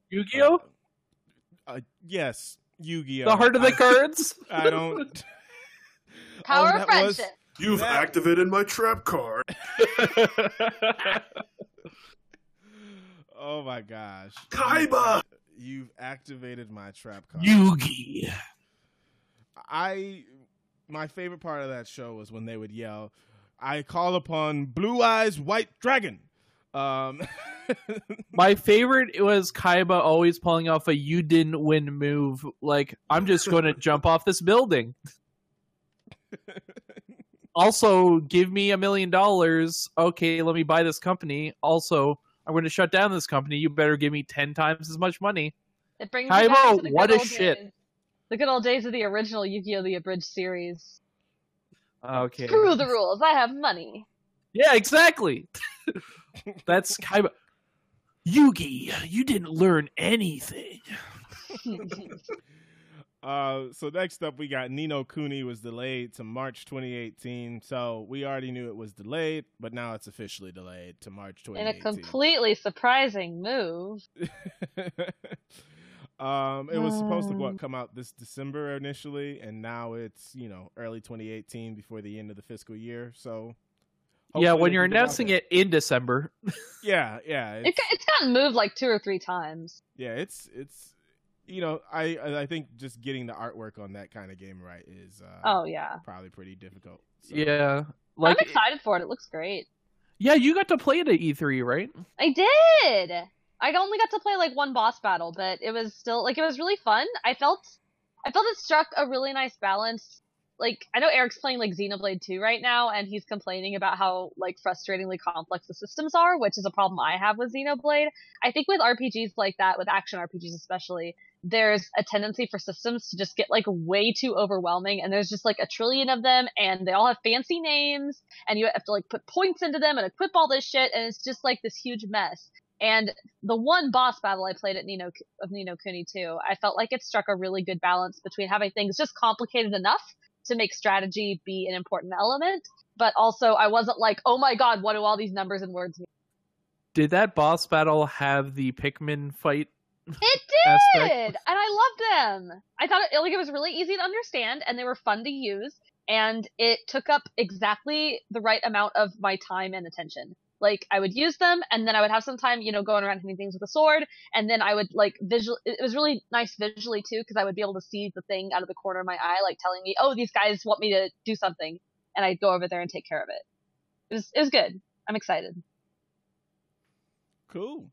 Yu-Gi-Oh, Uh, uh, yes, Yu-Gi-Oh. the heart of the I- cards. I don't. Power Oh, of that was- friendship. You've That- activated my trap card. Oh my gosh. Kaiba! You've activated my trap card. Yugi. I my favorite part of that show was when they would yell, "I call upon Blue Eyes White Dragon." Um, My favorite was Kaiba always pulling off a "you didn't win" move. Like I'm just going to jump off this building. also, give me a million dollars. Okay, let me buy this company. Also, I'm going to shut down this company. You better give me ten times as much money. It brings Kaiba, me back to the what good a old shit. days. The good old days of the original Yu-Gi-Oh! The Abridged series. Okay. Screw the rules. I have money. Yeah, exactly. That's Kaiba. Yugi, you didn't learn anything. uh, so next up, we got Ni no Kuni was delayed to March 2018. So we already knew it was delayed, but now it's officially delayed to March 2018. In a completely surprising move. um, it was supposed to Um. what come out this December initially, and now it's you know early 2018 before the end of the fiscal year. So yeah, when you're can get out announcing it in December. yeah, yeah, It, it's, got- it's gotten moved like two or three times. yeah, it's it's you know I I think just getting the artwork on that kind of game right is uh, Oh yeah. probably pretty difficult. So, Yeah. Like I'm excited for it. It looks great. Yeah, you got to play it at E3, right? I did. I only got to play like one boss battle, but it was still like it was really fun. I felt I felt it struck a really nice balance. Like I know Eric's playing like Xenoblade 2 right now and he's complaining about how like frustratingly complex the systems are, which is a problem I have with Xenoblade. I think with RPGs like that, with action RPGs especially, there's a tendency for systems to just get like way too overwhelming and there's just like a trillion of them and they all have fancy names and you have to like put points into them and equip all this shit and it's just like this huge mess. And the one boss battle I played at Ni no of Ni no Kuni 2, I felt like it struck a really good balance between having things just complicated enough to make strategy be an important element, but also I wasn't like, oh my god, what do all these numbers and words mean? Did that boss battle have the Pikmin fight? It did, and I loved them. I thought it like it was really easy to understand, and they were fun to use, and it took up exactly the right amount of my time and attention. Like I would use them, and then I would have some time, you know, going around hitting things with a sword, and then I would like visual. It was really nice visually too, because I would be able to see the thing out of the corner of my eye, like telling me, "Oh, these guys want me to do something," and I'd go over there and take care of it. It was it was good. I'm excited. Cool.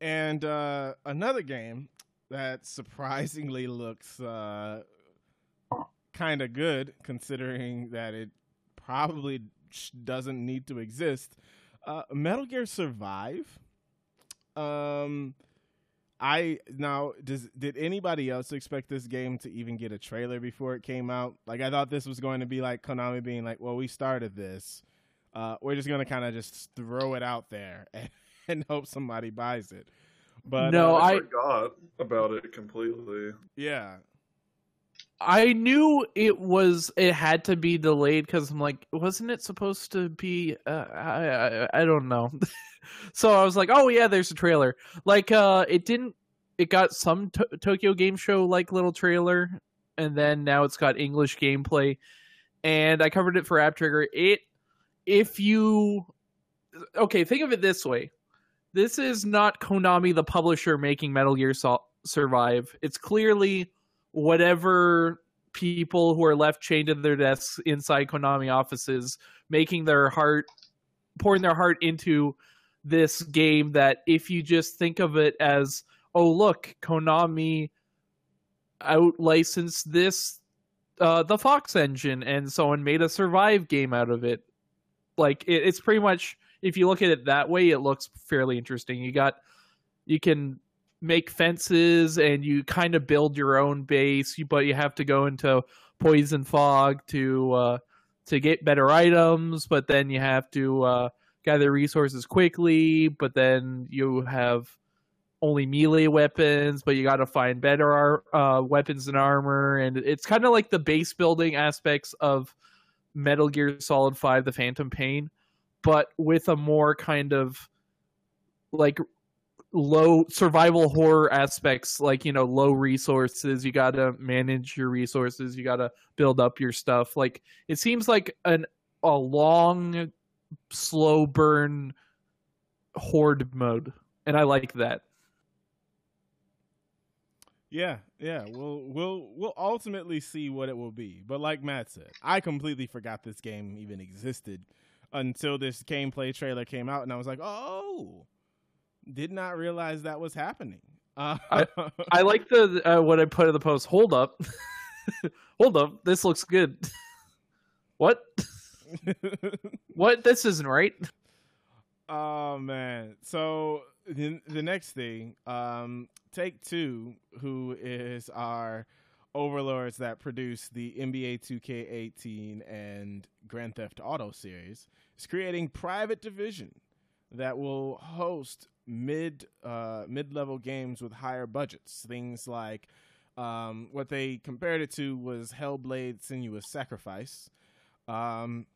And uh, another game that surprisingly looks uh, kind of good, considering that it probably doesn't need to exist. Uh, Metal Gear Survive. Um, I now does did anybody else expect this game to even get a trailer before it came out? Like I thought this was going to be like Konami being like, "Well, we started this. Uh, we're just going to kind of just throw it out there and, and hope somebody buys it." But No, uh, I, I- forgot about it completely. yeah, I knew it was it had to be delayed because I'm like, wasn't it supposed to be? Uh, I, I I don't know. so I was like, oh yeah, there's a trailer. Like, uh, it didn't. It got some to- Tokyo Game Show like little trailer, and then now it's got English gameplay. And I covered it for App Trigger. It, if you, okay, think of it this way. This is not Konami, the publisher, making Metal Gear Sol- Survive. It's clearly whatever people who are left chained to their desks inside Konami offices making their heart pouring their heart into this game that if you just think of it as oh look Konami out licensed this uh the Fox engine and someone made a survive game out of it. Like it, it's pretty much if you look at it that way it looks fairly interesting. You got you can make fences and you kind of build your own base, but you have to go into poison fog to uh, to get better items, but then you have to uh, gather resources quickly. But then you have only melee weapons, but you got to find better uh, weapons and armor, and it's kind of like the base building aspects of Metal Gear Solid Five: The Phantom Pain, but with a more kind of like low survival horror aspects like you know low resources you got to manage your resources you got to build up your stuff like it seems like an a long slow burn horde mode and i like that Yeah, yeah. We'll we'll we'll ultimately see what it will be. But like Matt said, I completely forgot this game even existed until this gameplay trailer came out, and I was like, oh, did not realize that was happening. Uh, i like the uh, what i put in the post. Hold up. Hold up. This looks good. What? What? This isn't right. Oh man. So the the next thing, um, Take Two, who is our overlords that produce the NBA 2K18 and Grand Theft Auto series, is creating Private Division that will host mid uh, mid level games with higher budgets. Things like um, what they compared it to was Hellblade: Senua's Sacrifice. Um,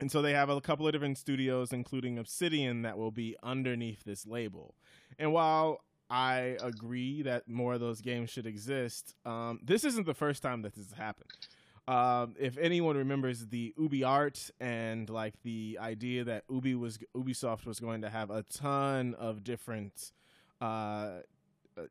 and so they have a couple of different studios, including Obsidian, that will be underneath this label. And while I agree that more of those games should exist, um, this isn't the first time that this has happened. Um, if anyone remembers the UbiArt and like the idea that Ubi was Ubisoft was going to have a ton of different uh,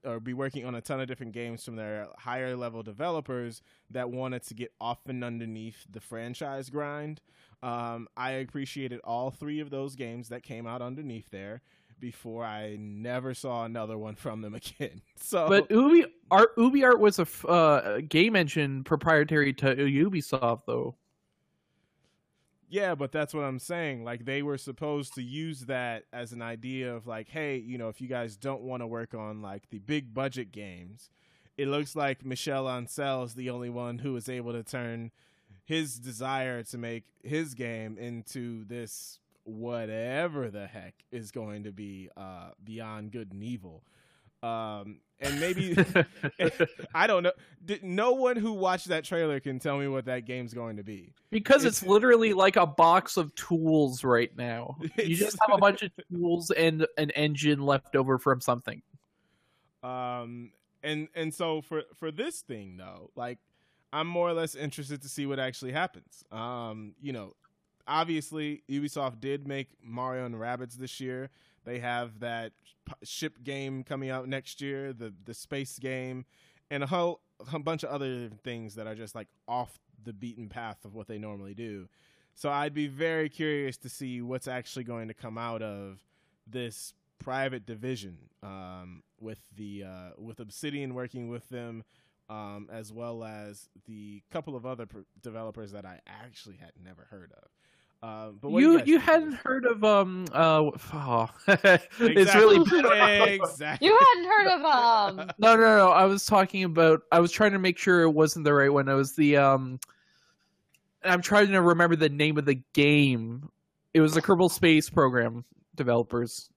or be working on a ton of different games from their higher level developers that wanted to get off and underneath the franchise grind. Um, I appreciated all three of those games that came out underneath there before I never saw another one from them again. So, but ubi art UbiArt was a uh, game engine proprietary to ubisoft though Yeah, but that's what I'm saying. Like they were supposed to use that as an idea of like, hey, you know, if you guys don't want to work on like the big budget games, it looks like Michel Ancel is the only one who is able to turn his desire to make his game into this whatever the heck is going to be uh, beyond good and evil. Um, and maybe I don't know. Did, no one who watched that trailer can tell me what that game's going to be. because it's, It's- literally like a box of tools right now you just have a bunch of tools and an engine left over from something Um, and and so for for this thing though, like I'm more or less interested to see what actually happens. Um, you know, obviously Ubisoft did make Mario and Rabbids this year. They have that ship game coming out next year, the the space game, and a whole a bunch of other things that are just like off the beaten path of what they normally do. So I'd be very curious to see what's actually going to come out of this private division um, with the uh, with Obsidian working with them, um, as well as the couple of other pr- developers that I actually had never heard of. Um, but what do you you hadn't this? heard of um uh oh. it's really Exactly. exactly. You hadn't heard of um. no no no i was talking about i was trying to make sure it wasn't the right one it was the um i'm trying to remember the name of the game it was the kerbal space program developers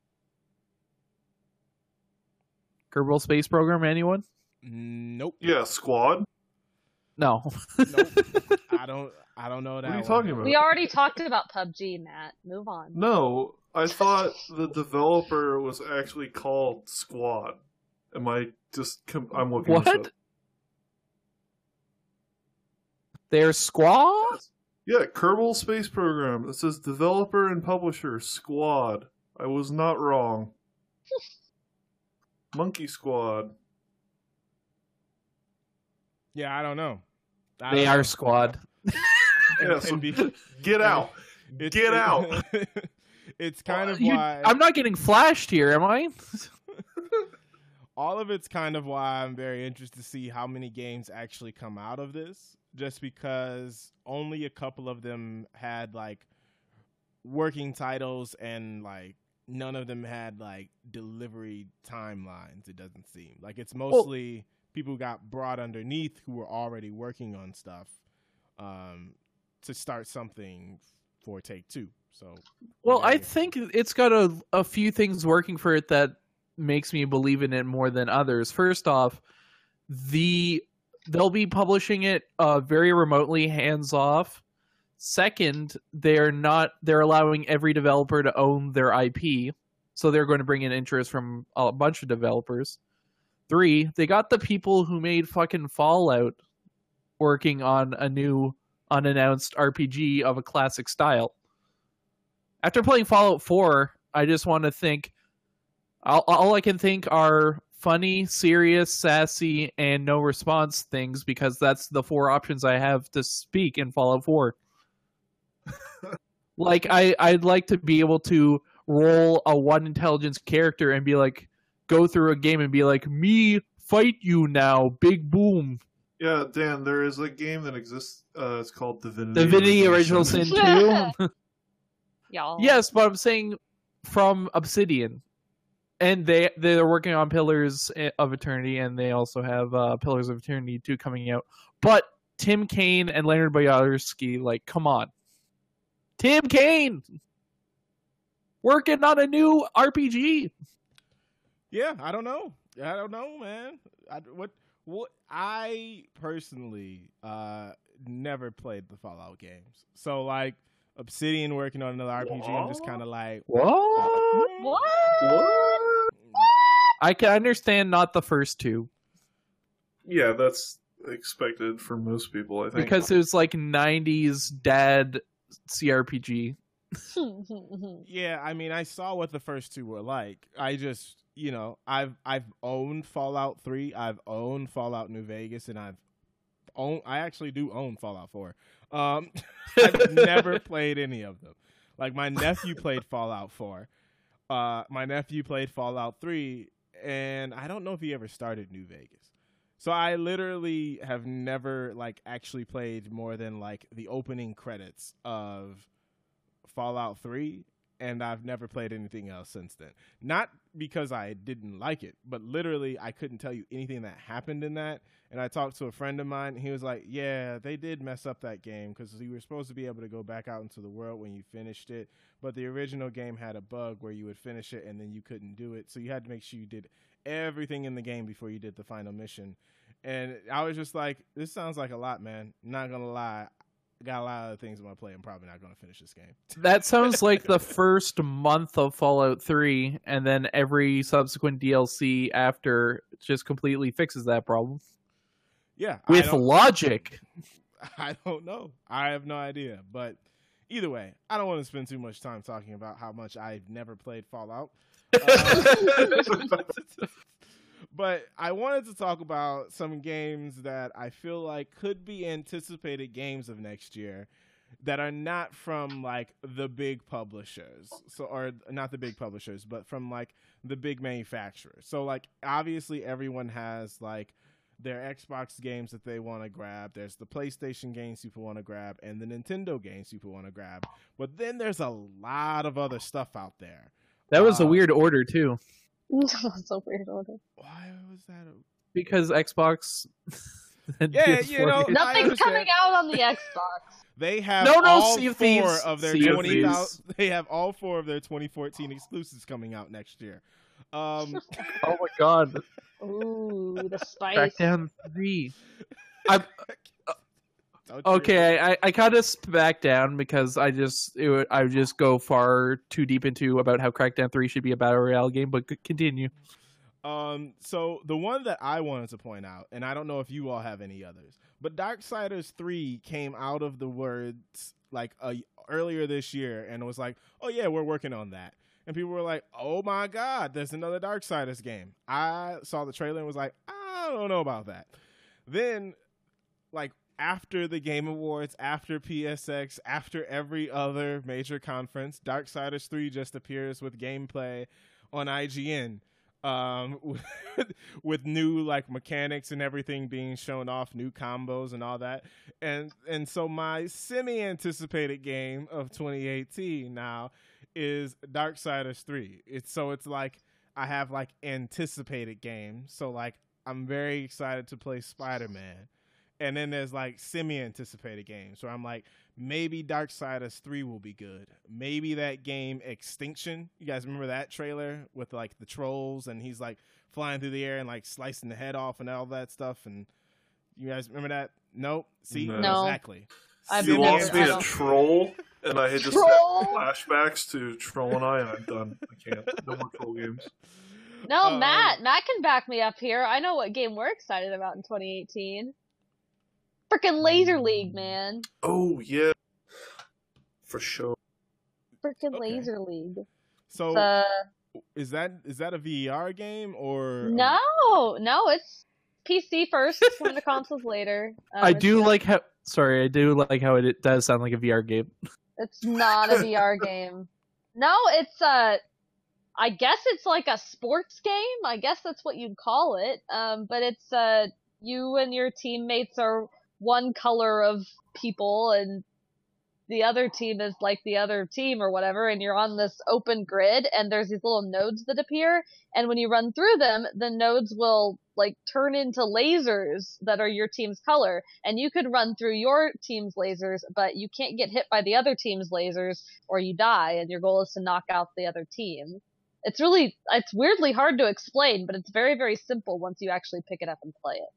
kerbal space program anyone Nope. Yeah, Squad. no Nope. I don't. I don't know that. What are you one. talking about? We already talked about PUBG, Matt. Move on. No, I thought the developer was actually called Squad. Am I just? Com- I'm looking this what up. their squad Yeah, Kerbal Space Program. It says developer and publisher Squad. I was not wrong. Monkey Squad. Yeah, I don't know. I they don't are know. squad And- Yeah, so and be- Get out. it's- Get out. it's kind of You- why i'm not getting flashed here am i all of it's kind of why I'm very interested to see how many games actually come out of this. Just because only a couple of them had like working titles and like none of them had like delivery timelines. It doesn't seem like it's mostly people got brought underneath who were already working on stuff um, to start something for Take Two. So, Well, I think it's got a a few things working for it that makes me believe in it more than others. First off, the they'll be publishing it uh, very remotely, hands off. Second, they're not they're allowing every developer to own their IP, so they're going to bring in interest from a bunch of developers. Three, they got the people who made fucking Fallout working on a new unannounced RPG of a classic style after playing Fallout 4, I just want to think all, all I can think are funny, serious, sassy, and no response things because that's the four options I have to speak in Fallout 4. like I I'd like to be able to roll a one intelligence character and be like go through a game and be like me fight you now big boom Yeah, Dan, there is a game that exists. Uh, it's called Divinity. Divinity Original Sin 2 Y'all. Yes, but I'm saying from Obsidian, and they they're working on Pillars of Eternity, and they also have uh, Pillars of Eternity two coming out. But Tim Cain and Leonard Boyarsky, like, come on, Tim Cain working on a new RPG. Yeah, I don't know. I don't know, man. I, what what I personally uh never played the Fallout games. So like Obsidian working on another RPG, I'm just kind of like What? What? What? I can understand not the first two Yeah, that's expected for most people. I think because it was like '90s dad CRPG. Yeah, I mean, I saw what the first two were like. I just, you know, I've I've owned Fallout 3, I've owned Fallout New Vegas and I've own I actually do own Fallout 4. Um I've never played any of them. Like my nephew played Fallout 4. Uh my nephew played Fallout 3 and I don't know if he ever started New Vegas. So I literally have never like actually played more than like the opening credits of Fallout 3 and I've never played anything else since then. Not because I didn't like it, but literally I couldn't tell you anything that happened in that. And I talked to a friend of mine, he was like, "Yeah, they did mess up that game because you were supposed to be able to go back out into the world when you finished it, but the original game had a bug where you would finish it and then you couldn't do it, so you had to make sure you did everything in the game before you did the final mission." And I was just like, "This sounds like a lot, man. Not gonna lie." Got a lot of things I want to play. I'm probably not going to finish this game. That sounds like the first month of Fallout 3, and then every subsequent DLC after just completely fixes that problem. Yeah, With don't- logic. I don't know. I have no idea. But either way, I don't want to spend too much time talking about how much I've never played Fallout. Uh, but I wanted to talk about some games that I feel like could be anticipated games of next year that are not from like the big publishers. So or not the big publishers, but from like the big manufacturers. So like obviously everyone has like their Xbox games that they want to grab. There's the PlayStation games people want to grab, and the Nintendo games people want to grab. But then there's a lot of other stuff out there. That was a Uh, weird order, too, That's so weird order. Why was that? A... because Xbox. and Yeah, you know, Nothing's coming out on the Xbox. They have No, no, all Sea of four Thieves. of their Sea twenty Thieves. thousand. They have all four of their 2014 exclusives coming out next year. Um, oh my god. Ooh, the spice. Crackdown 3. don't Okay, I, I kind of back down because I just it would, I would just go far too deep into about how Crackdown 3 should be a battle royale game, but continue. Um, so the one that I wanted to point out, and I don't know if you all have any others, but Darksiders 3 came out of the words like uh, earlier this year and it was like, oh yeah, we're working on that. And people were like, oh my God, there's another Darksiders game. I saw the trailer and was like, I don't know about that. Then, like, after the Game Awards, after PSX, after every other major conference, Darksiders 3 just appears with gameplay on IGN um with, with new like mechanics and everything being shown off new combos and all that. And and so my semi anticipated game of 2018 now is Darksiders 3 it's so it's like I have like anticipated games. So like I'm very excited to play Spider-Man and then there's like semi-anticipated games where I'm like, maybe Dark Darksiders three will be good. Maybe that game Extinction. You guys remember that trailer with like the trolls and he's like flying through the air and like slicing the head off and all that stuff. And you guys remember that? Nope. See, No. No. exactly. I've you lost me I a don't- troll, and I had just flashbacks to Troll and I, and I'm done. I can't. No more troll games. No, Um, Matt. Matt can back me up here. I know what game we're excited about in 2018. Frickin' Laser League, man. Oh yeah, for sure. Frickin' Okay. Laser League. So Uh, is that is that a VR game or no, no, it's PC first, come to consoles later. Um, I do like how. Sorry, I do like how it, it does sound like a VR game. It's not a VR game. No, it's uh I guess it's like a sports game. I guess that's what you'd call it. Um but it's uh you and your teammates are one color of people and the other team is like the other team or whatever and you're on this open grid and there's these little nodes that appear and when you run through them the nodes will like turn into lasers that are your team's color and you could run through your team's lasers but you can't get hit by the other team's lasers or you die and your goal is to knock out the other team. It's really it's weirdly hard to explain but it's very very simple once you actually pick it up and play it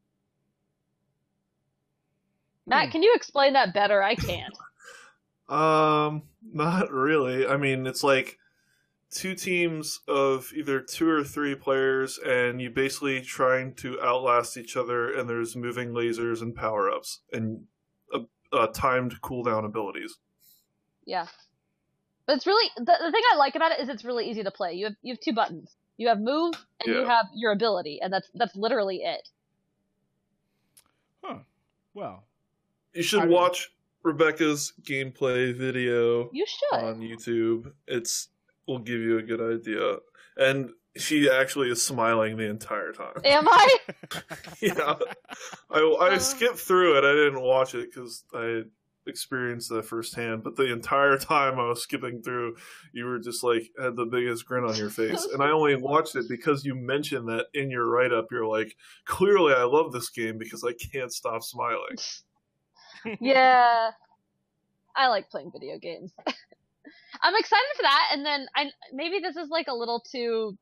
matt Hmm. can you explain that better i can't Um, not really. I mean, it's like two teams of either two or three players, and you basically trying to outlast each other. And there's moving lasers and power ups and uh, uh, timed cooldown abilities. Yeah. But it's really the, the thing I like about it is it's really easy to play. You have you have two buttons. You have move and you have your ability, and that's that's literally it. Huh. Well, You should I mean- watch Rebecca's gameplay video You should. on YouTube. It's will give you a good idea, and she actually is smiling the entire time. Am I? yeah, I, I uh. skipped through it. I didn't watch it because I experienced that firsthand. But the entire time I was skipping through, you were just like had the biggest grin on your face, and I only watched it because you mentioned that in your write up. You're like, clearly, I love this game because I can't stop smiling. yeah. I like playing video games. I'm excited for that, and then I maybe this is like a little too.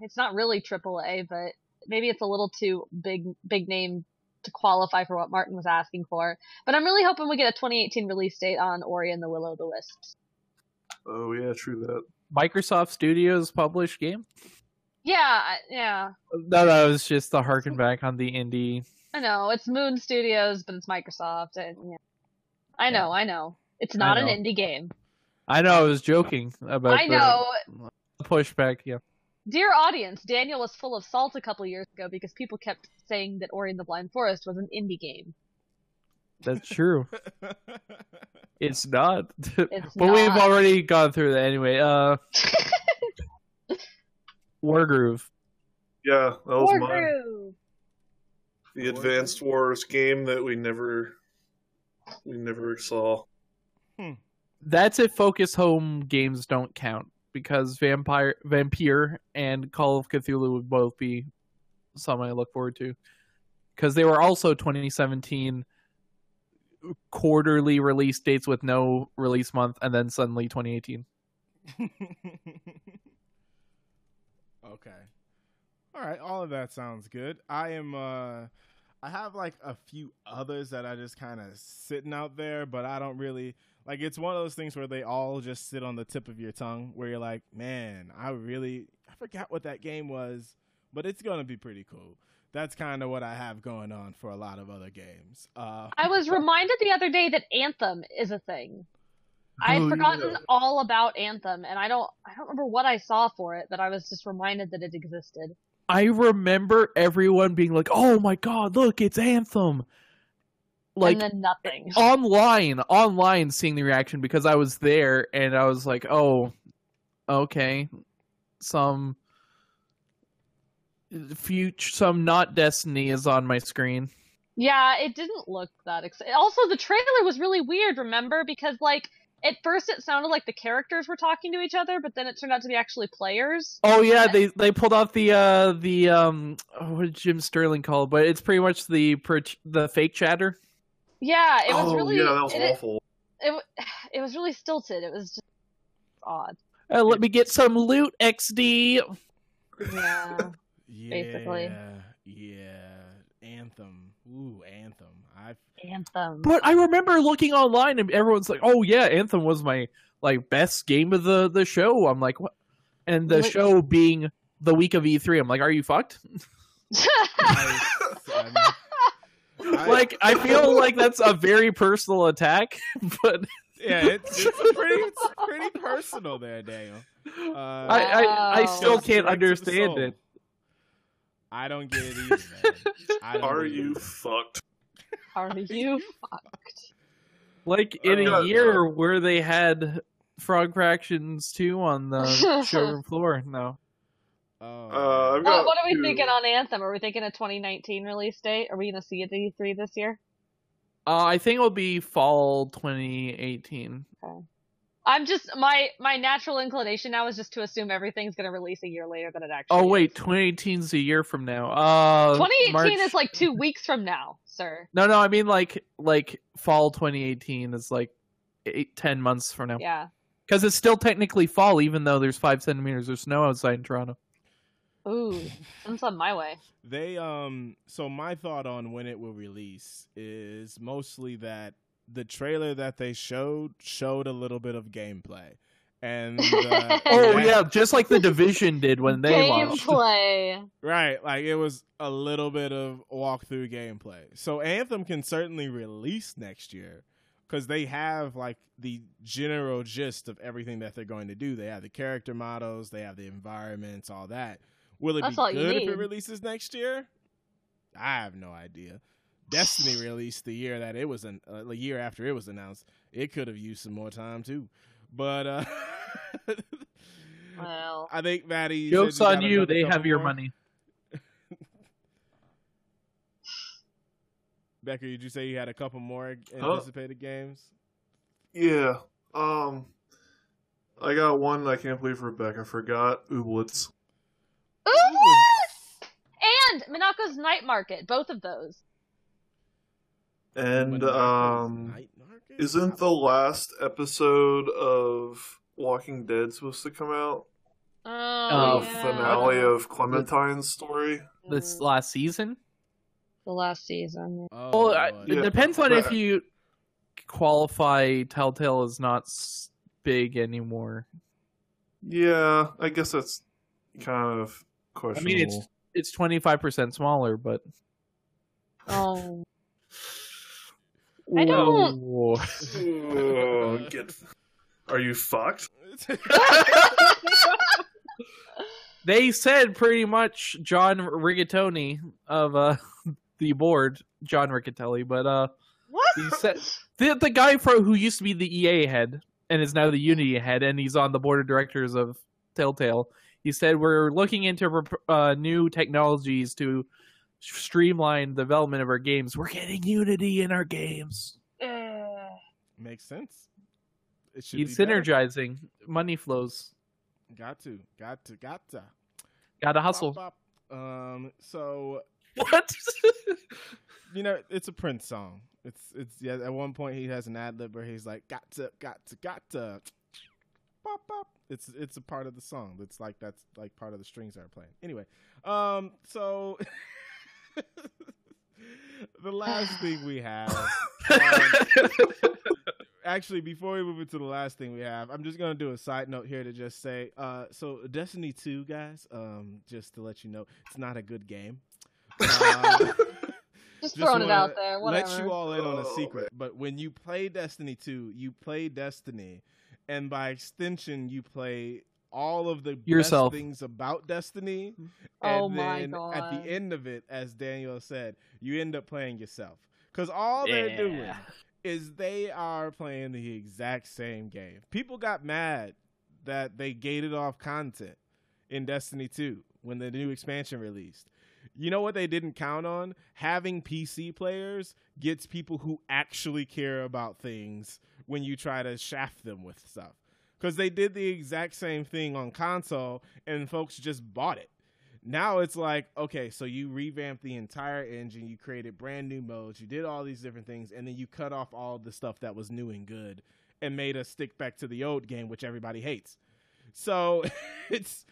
It's not really AAA, but maybe it's a little too big big name to qualify for what Martin was asking for. But I'm really hoping we get a 2018 release date on Ori and the Will of the Wisps. Oh yeah, true that. Microsoft Studios published game. Yeah, yeah. No, that was just the harken back on the indie. I know it's Moon Studios, but it's Microsoft, and yeah. I know, I know. It's not an indie game. I know I was joking about I the know. pushback. Yeah, Dear audience, Daniel was full of salt a couple years ago because people kept saying that Ori and the Blind Forest was an indie game. that's true. it's not. It's but we've already gone through that anyway. Uh, Wargroove. Yeah, that was War mine. Groove. The Advanced Wars game that we never, we never saw. That's if Focus Home games don't count because Vampyr, Vampyr, and Call of Cthulhu would both be some I look forward to because they were also 2017 quarterly release dates with no release month, and then suddenly 2018. okay. All right, all of that sounds good. I am uh I have like a few others that are just kind of sitting out there, but I don't really like it's one of those things where they all just sit on the tip of your tongue where you're like, "Man, I really I forgot what that game was, but it's going to be pretty cool." That's kind of what I have going on for a lot of other games. Uh I was reminded the other day that Anthem is a thing. I had Oh, forgotten yeah. all about Anthem, and I don't I don't remember what I saw for it, but I was just reminded that it existed. I remember everyone being like, "Oh my god, look, it's Anthem!" Like and then nothing. online, online, seeing the reaction because I was there and I was like, "Oh, okay, some future, some not Destiny is on my screen." Yeah, it didn't look that exciting. Also, the trailer was really weird, remember? Because, like, at first it sounded like the characters were talking to each other, but then it turned out to be actually players. Oh yeah, they they pulled off the uh the um oh, what did Jim Sterling call it? But it's pretty much the per- the fake chatter. Yeah, it was oh really yeah, that was it, it- awful. it, w- it was really stilted. It was just odd. Uh, let me get some loot, XD. Yeah. Yeah, Basically. Yeah. Anthem. Ooh, Anthem. I Anthem. But I remember looking online and everyone's like, "Oh yeah, Anthem was my like best game of the the show." I'm like, "What?" And the What- show being the week of E3, I'm like, "Are you fucked?" I, I- like I feel like that's a very personal attack, but yeah, it's, it's pretty it's pretty personal there, Daniel. Uh, I I, I still can't direct to the understand it. I don't get it either, man. I don't Are get it you fucked? Are you fucked? Like in I've a got- year where they had Frog Fractions 2 on the showroom floor. No. Oh, Uh, I've What, got what are we two. thinking on Anthem? Are we thinking a 2019 release date? Are we going to see it at E3 this year? Uh, I think it'll be fall 2018. I'm just my my natural inclination now is just to assume everything's going to release a year later than it actually. Oh wait, is. 2018 is a year from now. Uh 2018 March- is like two weeks from now, sir. No, no, I mean like like fall 2018 is like eight, 10 months from now. Yeah. Because it's still technically fall, even though there's five centimeters of snow outside in Toronto. Ooh, send on my way. They um so my thought on when it will release is mostly that the trailer that they showed showed a little bit of gameplay. And uh, Oh that- yeah, just like the division did when they launched. Gameplay. Right, like it was a little bit of walkthrough gameplay. So Anthem can certainly release next year because they have like the general gist of everything that they're going to do. They have the character models, they have the environments, all that. Will it That's be good if it releases next year? I have no idea. Destiny released the year that it was an uh, a year after it was announced. It could have used some more time too, but uh, Well, I think Maddie. Jokes on you, they have your more? money. Becca, did you say you had a couple more Huh? anticipated games? Yeah. Um, I got one. I can't believe Rebecca forgot. Ooblets. Ooh, and Mineko's Night Market, both of those. And um, isn't the last episode of Walking Dead supposed to come out? Oh, The Oh, yeah. finale of Clementine's story. This last season? the last season. Oh, Well, I, it Yeah, depends on if you qualify Telltale is not big anymore. Yeah, I guess that's kind of questionable. I mean, it's it's 25% smaller, but Oh, I don't- Whoa. Get... Are you fucked? they said pretty much John Rigatoni of uh, the board, John Riccitiello, but uh, what? he said the the guy for who used to be the EA head and is now the Unity head, and he's on the board of directors of Telltale. He said we're looking into uh, new technologies to streamline the development of our games. We're getting Unity in our games. Uh, Makes sense. It should He's be better. synergizing. Money flows. Got to, got to, got to. Gotta hustle. Bop, bop. Um. So What? you know, it's a Prince song. It's it's yeah. At one point, he has an ad lib where he's like, "Got to, got to, got to." Bop, bop. It's it's a part of the song. That's like that's like part of the strings that are playing. Anyway, um. So the last thing we have. um, actually, before we move into the last thing we have, I'm just gonna do a side note here to just say, uh, so Destiny 2, guys, um, just to let you know, it's not a good game. Uh, just just throwing it out there. Whatever. Let you all in on a Oh, secret. But when you play Destiny 2, you play Destiny, and by extension, you play all of the Yourself. best things about Destiny. Oh and my then at the end of it, as Daniel said, you end up playing yourself. Because all they're doing is they are playing the exact same game. People got mad that they gated off content in Destiny 2 when the new expansion released. You know what they didn't count on? Having PC players gets people who actually care about things when you try to shaft them with stuff. Because they did the exact same thing on console and folks just bought it. Now it's like, okay, so you revamped the entire engine, you created brand new modes, you did all these different things, and then you cut off all the stuff that was new and good and made us stick back to the old game, which everybody hates. So it's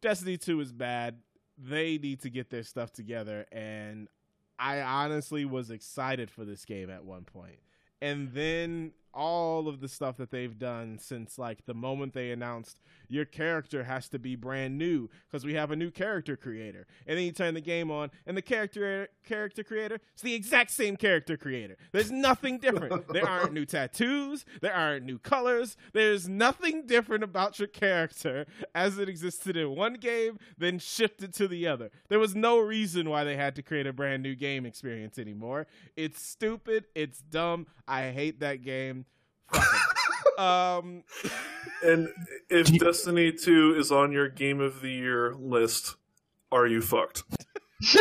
Destiny 2 is bad. They need to get their stuff together. And I honestly was excited for this game at one point. And then all of the stuff that they've done since like the moment they announced your character has to be brand new because we have a new character creator. And then you turn the game on and the character character creator is the exact same character creator. There's nothing different. There aren't new tattoos. There aren't new colors. There's nothing different about your character as it existed in one game then shifted to the other. There was no reason why they had to create a brand new game experience anymore. It's stupid. It's dumb. I hate that game. Um And if Destiny 2 is on your Game of the Year list, are you fucked?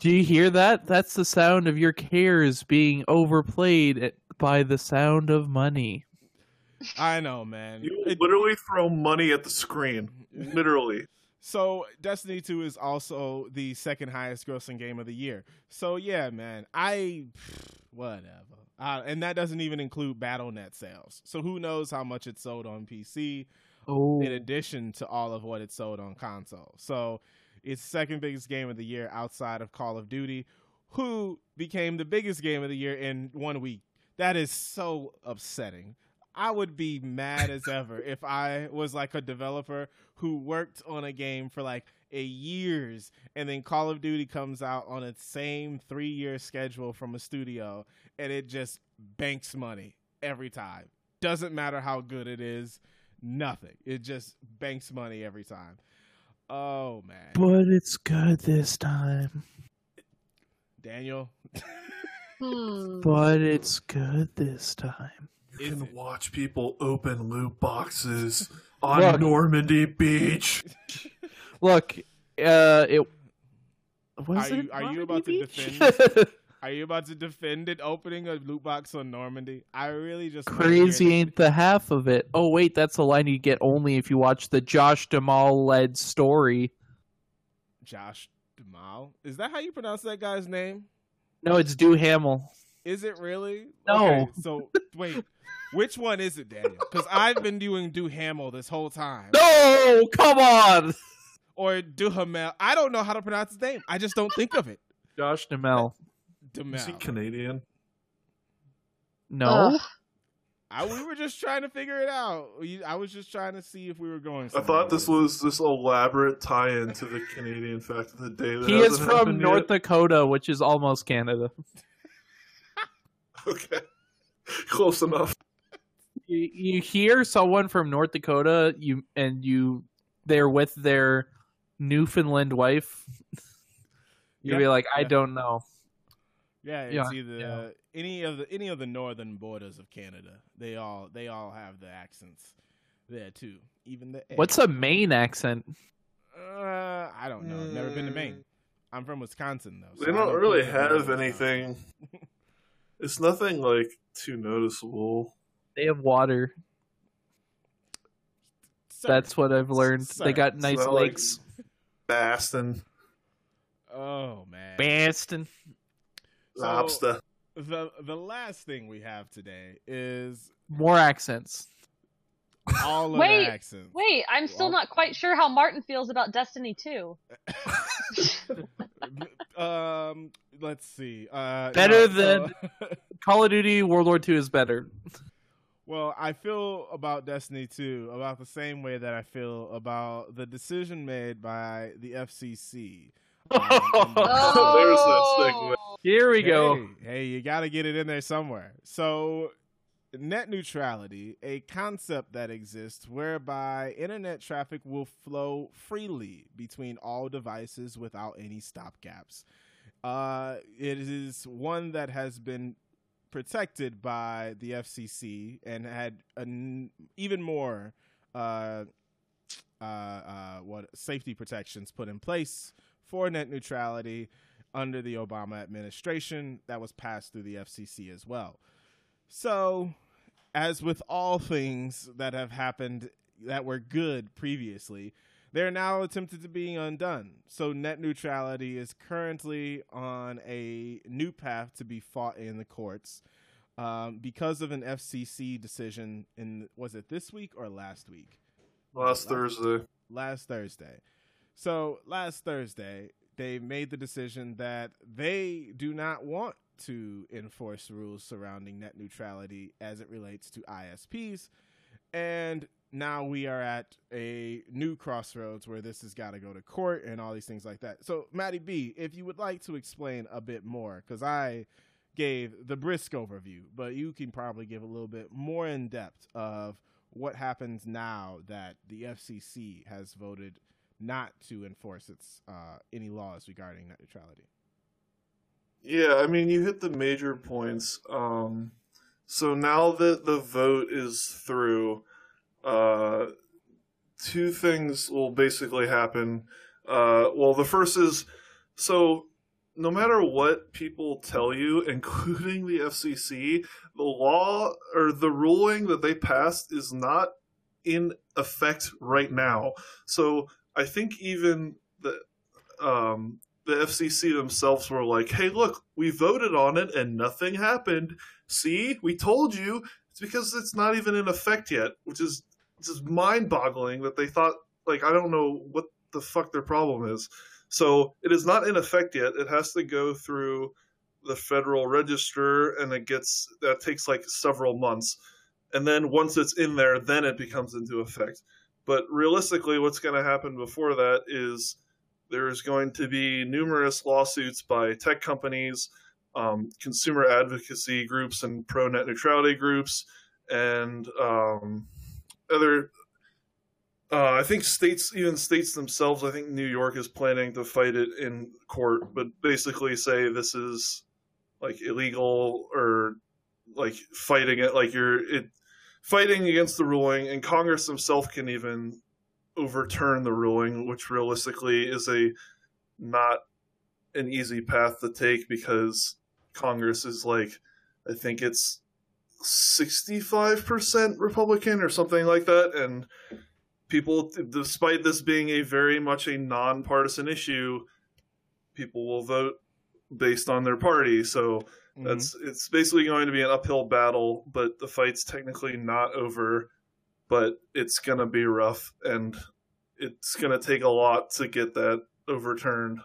Do you hear that? That's the sound of your cares being overplayed by the sound of money. i know man You It- literally throw money at the screen. Literally. So Destiny 2 is also the second highest grossing game of the year. So yeah, man, I whatever. Uh, and that doesn't even include BattleNet sales. So who knows how much it sold on PC Oh, in addition to all of what it sold on console. So it's second biggest game of the year outside of Call of Duty, who became the biggest game of the year in one week. That is so upsetting. I would be mad as ever if I was like a developer who worked on a game for like years and then Call of Duty comes out on its same 3-year schedule from a studio and it just banks money every time. Doesn't matter how good it is, nothing. It just banks money every time. Oh man. but it's good this time. Daniel, Hmm. But it's good this time. You can it? watch people open loot boxes on Look. Normandy Beach. Look, uh, it was Are it you- are you about to defend- Are you about to defend it opening a loot box on Normandy? I really just Crazy ain't the half of it. Oh wait, that's a line you get only if you watch the Josh Duhamel led story. Josh Duhamel. Is that how you pronounce that guy's name? No, it's Do Duhamel. Is it really? No. Okay, so wait, which one is it, Daniel? Because I've been doing Do Duhamel this whole time. No, come on. Or Duhamel. I don't know how to pronounce his name. I just don't think of it. Josh Duhamel. Duhamel. Is he Canadian? No. Ugh. I, we were just trying to figure it out. I was just trying to see if we were going. I thought this was this elaborate tie-in to the Canadian fact of the day. That He is from North yet. Dakota, which is almost Canada. Okay, close enough. You, you hear someone from North Dakota, you and you they're with their Newfoundland wife. You'll be like, I yeah. don't know. Yeah, it's Yeah, either yeah. uh, any of the any of the northern borders of Canada. They all they all have the accents there too. Even the What's a Maine accent? Uh, I don't know. I've never been to Maine. I'm from Wisconsin though. so They I don't really have anything. It's nothing like too noticeable. They have water. Sir. That's what I've learned. Sir. They got nice not like- lakes. Baston, Oh man. Baston. So- lobster. The the last thing we have today is More accents. all of Wait, the accents. Wait, I'm still Well- not quite sure how Martin feels about Destiny 2. um, let's see. Uh, Better no, so- Call of Duty World War II is better. Well, I feel about Destiny 2 about the same way that I feel about the decision made by the FCC. Um, and- There's that segment. Here we go. Hey, hey, you got to get it in there somewhere. So, net neutrality, a concept that exists whereby internet traffic will flow freely between all devices without any stopgaps. Uh, it is one that has been protected by the FCC and had an even more uh, uh, uh, what safety protections put in place for net neutrality under the Obama administration that was passed through the FCC as well. So, as with all things that have happened that were good previously, they're now attempted to be undone. So net neutrality is currently on a new path to be fought in the courts um, because of an FCC decision. In was it this week or last week? Last Thursday. Last Thursday. So last Thursday, they made the decision that they do not want to enforce rules surrounding net neutrality as it relates to ISPs. And now we are at a new crossroads where this has got to go to court and all these things like that. So, Maddie B, if you would like to explain a bit more, because I gave the brisk overview, but you can probably give a little bit more in depth of what happens now that the FCC has voted not to enforce its uh, any laws regarding net neutrality. Yeah, I mean, you hit the major points. Um, so now that the vote is through, uh, two things will basically happen. Uh, well, the first is so no matter what people tell you, including the FCC, the law or the ruling that they passed is not in effect right now. So I think even the um, the FCC themselves were like, "Hey, look, we voted on it and nothing happened. See, we told you." It's because it's not even in effect yet, which is just mind-boggling that they thought like I don't know what the fuck their problem is. So it is not in effect yet. It has to go through the Federal Register, and it gets that takes like several months. And then once it's in there, then it becomes into effect. But realistically, what's going to happen before that is there's going to be numerous lawsuits by tech companies, um, consumer advocacy groups, and pro net neutrality groups, and um, other. Uh, I think states, even states themselves, I think New York is planning to fight it in court, but basically say this is like illegal or like fighting it, like you're it fighting against the ruling, and Congress themselves can even overturn the ruling, which realistically is a not an easy path to take because Congress is like, I think it's 65% Republican or something like that. And people, despite this being a very much a nonpartisan issue, people will vote based on their party. So mm-hmm. that's it's basically going to be an uphill battle, but the fight's technically not over but it's going to be rough and it's going to take a lot to get that overturned.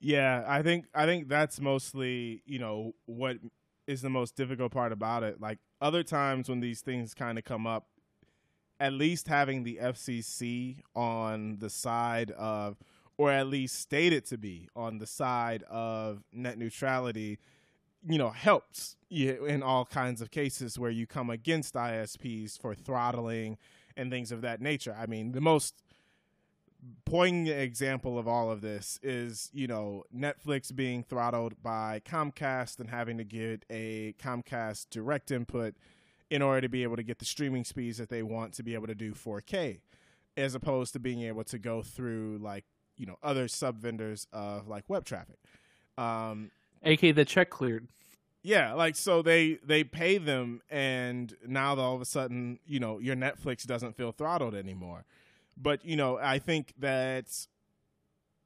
Yeah, I think I think that's mostly, you know, what is the most difficult part about it. Like other times when these things kind of come up, at least having the FCC on the side of or at least stated to be on the side of net neutrality you know helps in all kinds of cases where you come against ISPs for throttling and things of that nature. I mean, the most poignant example of all of this is you know Netflix being throttled by Comcast and having to get a Comcast direct input in order to be able to get the streaming speeds that they want to be able to do 4K as opposed to being able to go through like you know other sub vendors of like web traffic um AK the check cleared. Yeah, like so they they pay them, and now all of a sudden, you know, your Netflix doesn't feel throttled anymore. But you know, I think that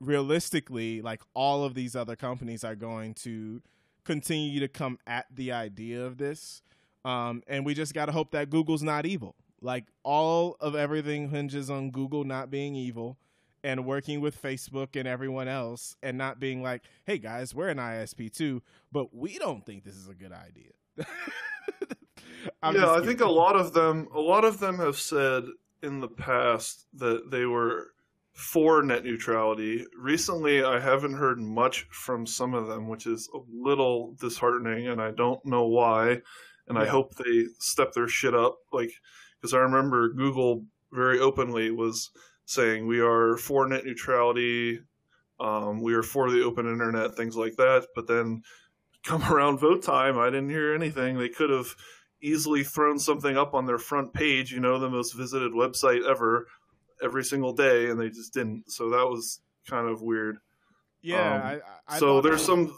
realistically, like all of these other companies are going to continue to come at the idea of this, um, and we just got to hope that Google's not evil. Like all of everything hinges on Google not being evil and working with Facebook and everyone else and not being like, hey guys, we're an ISP too, but we don't think this is a good idea. yeah, I think a lot of them a lot of them have said in the past that they were for net neutrality. Recently I haven't heard much from some of them, which is a little disheartening and I don't know why. And. I hope they step their shit up like because I remember Google very openly was saying we are for net neutrality, um, we are for the open internet, things like that. But then come around vote time, I didn't hear anything. They could have easily thrown something up on their front page, you know, the most visited website ever, every single day, and they just didn't. So that was kind of weird. Yeah. Um, I, I so there's some.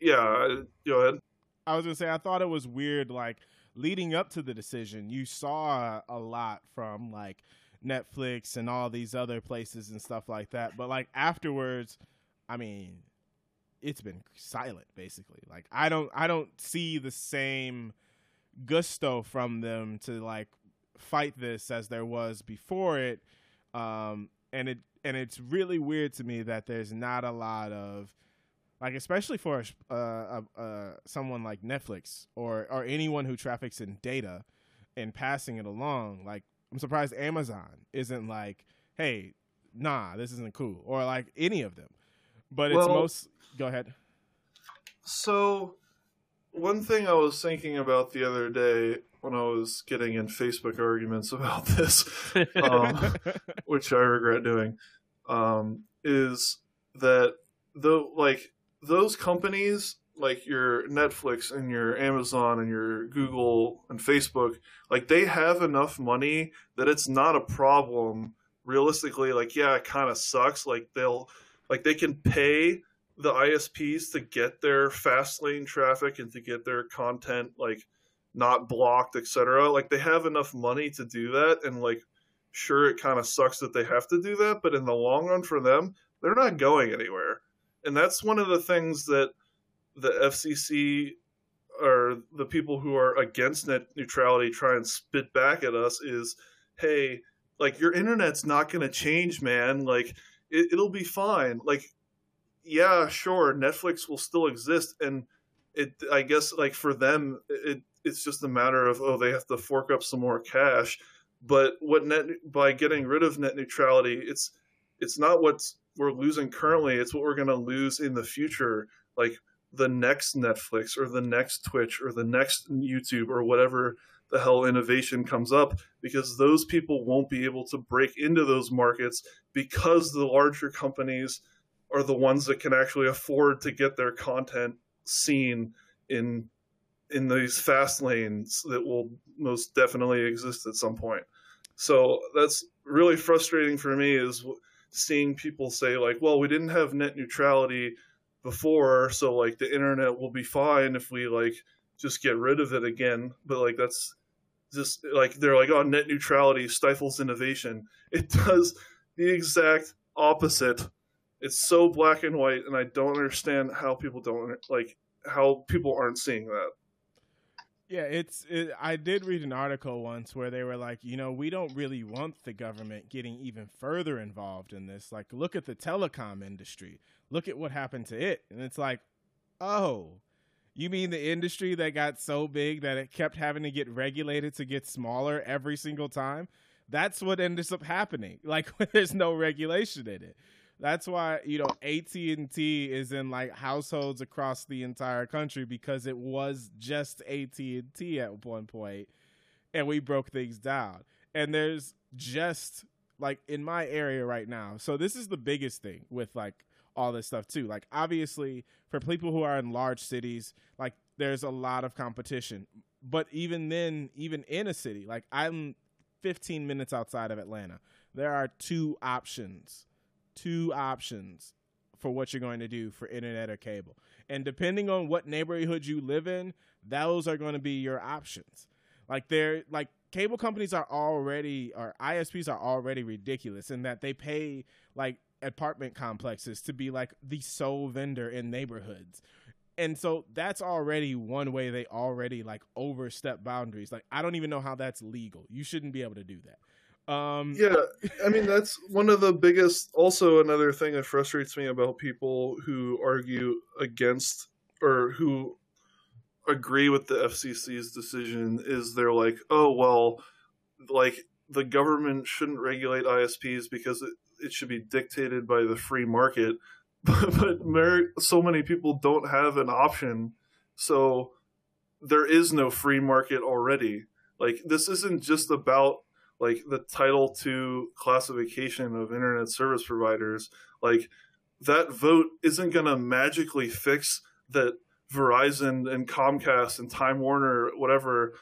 Yeah, go ahead. I was gonna say I thought it was weird. Like leading up to the decision, you saw a lot from like Netflix and all these other places and stuff like that. But like afterwards, I mean, it's been silent basically. Like I don't I don't see the same gusto from them to like fight this as there was before it. Um and it and it's really weird to me that there's not a lot of like especially for uh, uh, uh, someone like Netflix or or anyone who traffics in data and passing it along. Like I'm surprised Amazon isn't like, hey, nah, this isn't cool, or like any of them. But it's Well- most. Go ahead. So, one thing I was thinking about the other day when I was getting in Facebook arguments about this, um, which I regret doing, um, is that the like those companies like your Netflix and your Amazon and your Google and Facebook, like they have enough money that it's not a problem. Realistically, like yeah, it kind of sucks. Like they'll like they can pay the ISPs to get their fast lane traffic and to get their content like not blocked, etc. Like they have enough money to do that, and like sure, it kind of sucks that they have to do that, but in the long run for them, they're not going anywhere, and that's one of the things that the FCC or the people who are against net neutrality try and spit back at us is, hey, like your internet's not going to change, man. Like it, it'll be fine. Like yeah, sure, Netflix will still exist, and it. I guess like for them, it it's just a matter of oh, they have to fork up some more cash. But what net by getting rid of net neutrality, it's it's not what we're losing currently. It's what we're going to lose in the future, like the next Netflix or the next Twitch or the next YouTube or whatever the hell innovation comes up because those people won't be able to break into those markets because the larger companies are the ones that can actually afford to get their content seen in in these fast lanes that will most definitely exist at some point. So that's really frustrating for me is seeing people say like, well, we didn't have net neutrality before, so like the internet will be fine if we like just get rid of it again. But like that's just like they're like, oh, net neutrality stifles innovation. It does the exact opposite it's so black and white and i don't understand how people don't like how people aren't seeing that Yeah, it's. It, I did read an article once where they were like, you know, we don't really want the government getting even further involved in this. Like, look at the telecom industry. Look at what happened to it, and it's like, oh, you mean the industry that got so big that it kept having to get regulated to get smaller every single time? That's what ends up happening. Like, when there's no regulation in it. That's why you know AT and T is in like households across the entire country because it was just AT and T at one point, and we broke things down. And there's just like in my area right now. So this is the biggest thing with like all this stuff too. Like obviously for people who are in large cities, like there's a lot of competition. But even then, even in a city, like I'm 15 minutes outside of Atlanta, there are two options two options for what you're going to do for internet or cable. And depending on what neighborhood you live in, those are going to be your options. Like they're like cable companies are already or ISPs are already ridiculous in that they pay like apartment complexes to be like the sole vendor in neighborhoods. And so that's already one way they already like overstep boundaries. Like I don't even know how that's legal. You shouldn't be able to do that. Um yeah i mean that's one of the biggest also another thing that frustrates me about people who argue against or who agree with the fcc's decision is they're like oh well like the government shouldn't regulate isps because it, it should be dictated by the free market. But so many people don't have an option so there is no free market already. Like this isn't just about like the Title II classification of internet service providers like that vote isn't going to magically fix that verizon and comcast and time warner whatever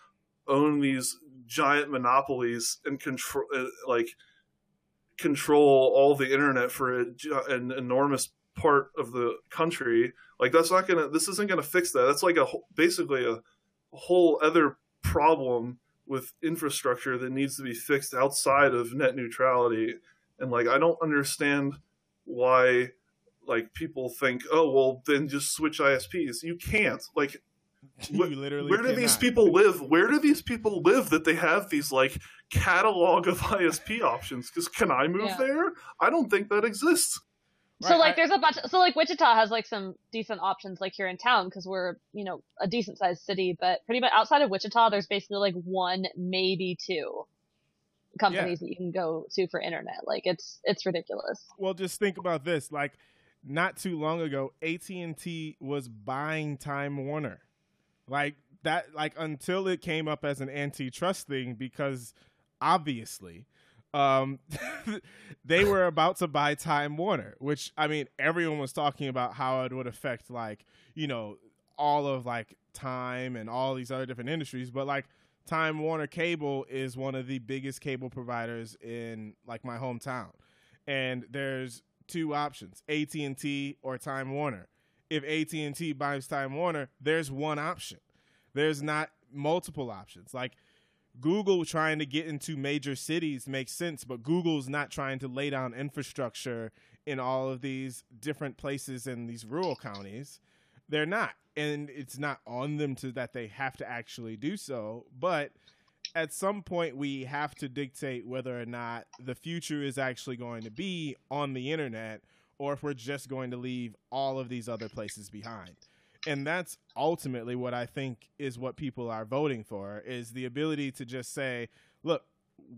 own these giant monopolies and control uh, like control all the internet for a, an enormous part of the country Like that's not gonna. This isn't gonna fix that. That's like a basically a whole other problem with infrastructure that needs to be fixed outside of net neutrality. And like I don't understand why like people think, oh well, then just switch ISPs. You can't. Like you literally where do these people live? Where do these people live that they have these like catalog of ISP options? Because can I move Yeah. there? I don't think that exists. So like, I- there's a bunch. So like, Wichita has like some decent options, like here in town, because we're you know a decent sized city. But pretty much outside of Wichita, there's basically like one, maybe two companies that you can go to for internet. Like it's it's ridiculous. well just think about this like not too long ago AT&T was buying Time Warner like that like until it came up as an antitrust thing because obviously um they were about to buy Time Warner which I mean everyone was talking about how it would affect like you know all of like time and all these other different industries but like Time Warner Cable is one of the biggest cable providers in like my hometown. And there's two options AT&T or Time Warner. If AT&T buys Time Warner there's one option. There's not multiple options. Like Google trying to get into major cities makes sense but Google's not trying to lay down infrastructure in all of these different places in these rural counties. They're not and it's not on them to that they have to actually do so. But at some point we have to dictate whether or not the future is actually going to be on the internet or if we're just going to leave all of these other places behind and that's ultimately what i think is what people are voting for is the ability to just say look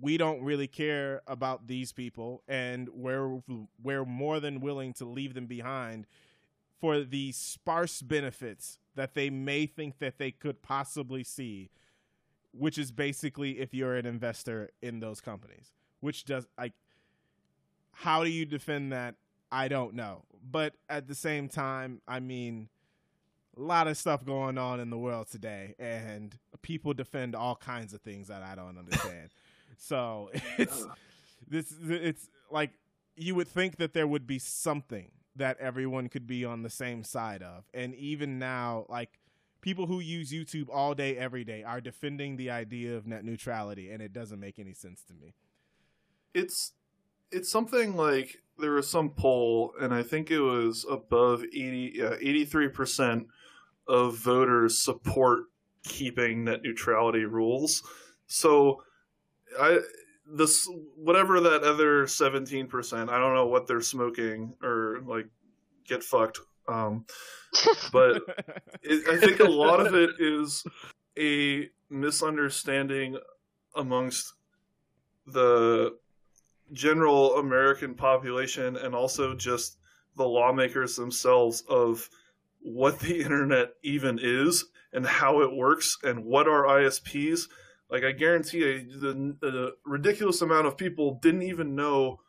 we don't really care about these people and we're we're more than willing to leave them behind for the sparse benefits that they may think that they could possibly see which is basically if you're an investor in those companies which does like how do you defend that? I don't know. But at the same time i mean a lot of stuff going on in the world today and people defend all kinds of things that i don't understand. So it's this it's like you would think that there would be something that everyone could be on the same side of and even now like people who use youtube all day every day are defending the idea of net neutrality and it doesn't make any sense to me. It's it's something like there was some poll, and I think it was above 80, yeah, 83% of voters support keeping net neutrality rules. So, I this whatever that other 17%, I don't know what they're smoking or like get fucked. Um, but it, I think a lot of it is a misunderstanding amongst the general American population and also just the lawmakers themselves of what the internet even is and how it works and what are ISPs. Like I guarantee you, the, the ridiculous amount of people didn't even know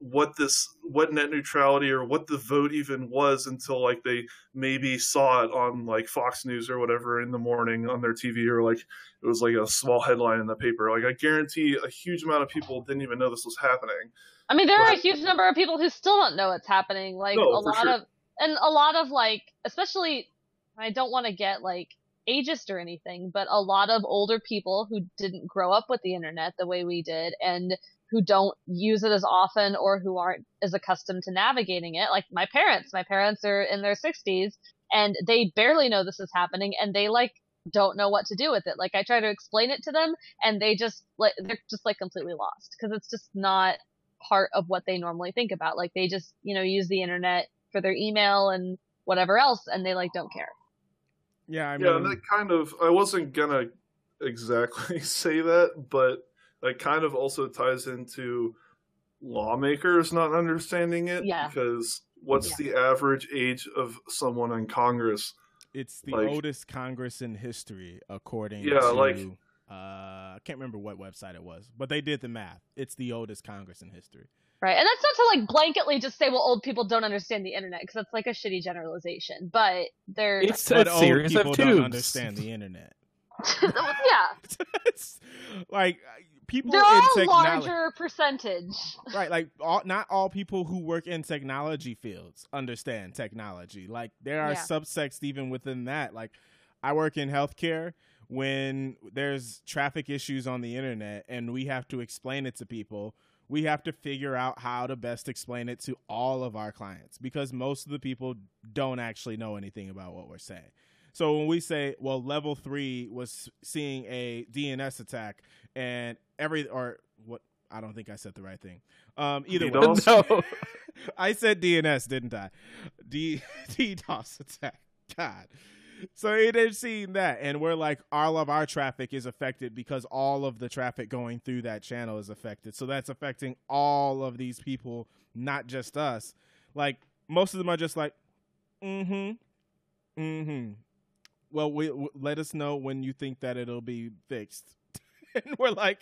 what this what net neutrality or what the vote even was until like they maybe saw it on like Fox News or whatever in the morning on their TV or like it was like a small headline in the paper. Like I guarantee a huge amount of people didn't even know this was happening. I mean, there are a huge number of people who still don't know what's happening. Like No, a lot sure. of, and a lot of like, especially, I don't want to get like ageist or anything, but a lot of older people who didn't grow up with the internet the way we did and who don't use it as often or who aren't as accustomed to navigating it. Like my parents, my parents are in their 60s and they barely know this is happening and they like don't know what to do with it. Like I try to explain it to them and they just like they're just like completely lost because it's just not part of what they normally think about. Like they just, you know, use the internet for their email and whatever else and they like don't care. yeah i yeah, mean that kind of. I wasn't gonna exactly say that, but that kind of also ties into lawmakers not understanding it. Yeah. Because what's the average age of someone in Congress? It's the Like- oldest Congress in history, according Yeah, to like- uh, I can't remember what website it was, but they did the math. It's the oldest Congress in history. Right. And that's not to like blanketly just say, well, old people don't understand the internet because that's like a shitty generalization, but they're, It's but a old series people of don't understand the internet. yeah. Like people They're in all a larger percentage. right? Like all, not all people who work in technology fields understand technology. Like there are Yeah. subsects even within that. Like I work in healthcare. When there's traffic issues on the internet and we have to explain it to people, we have to figure out how to best explain it to all of our clients because most of the people don't actually know anything about what we're saying. So when we say, well, level three was seeing a DNS attack and every or what I don't think I said the right thing. Um, either way, no. I said DNS, didn't I? D DDoS attack. God. So it is seeing that, and we're like, all of our traffic is affected because all of the traffic going through that channel is affected. So that's affecting all of these people, not just us. Like most of them are just like, mm-hmm, mm-hmm. Well, we, w- let us know when you think that it'll be fixed, and we're like,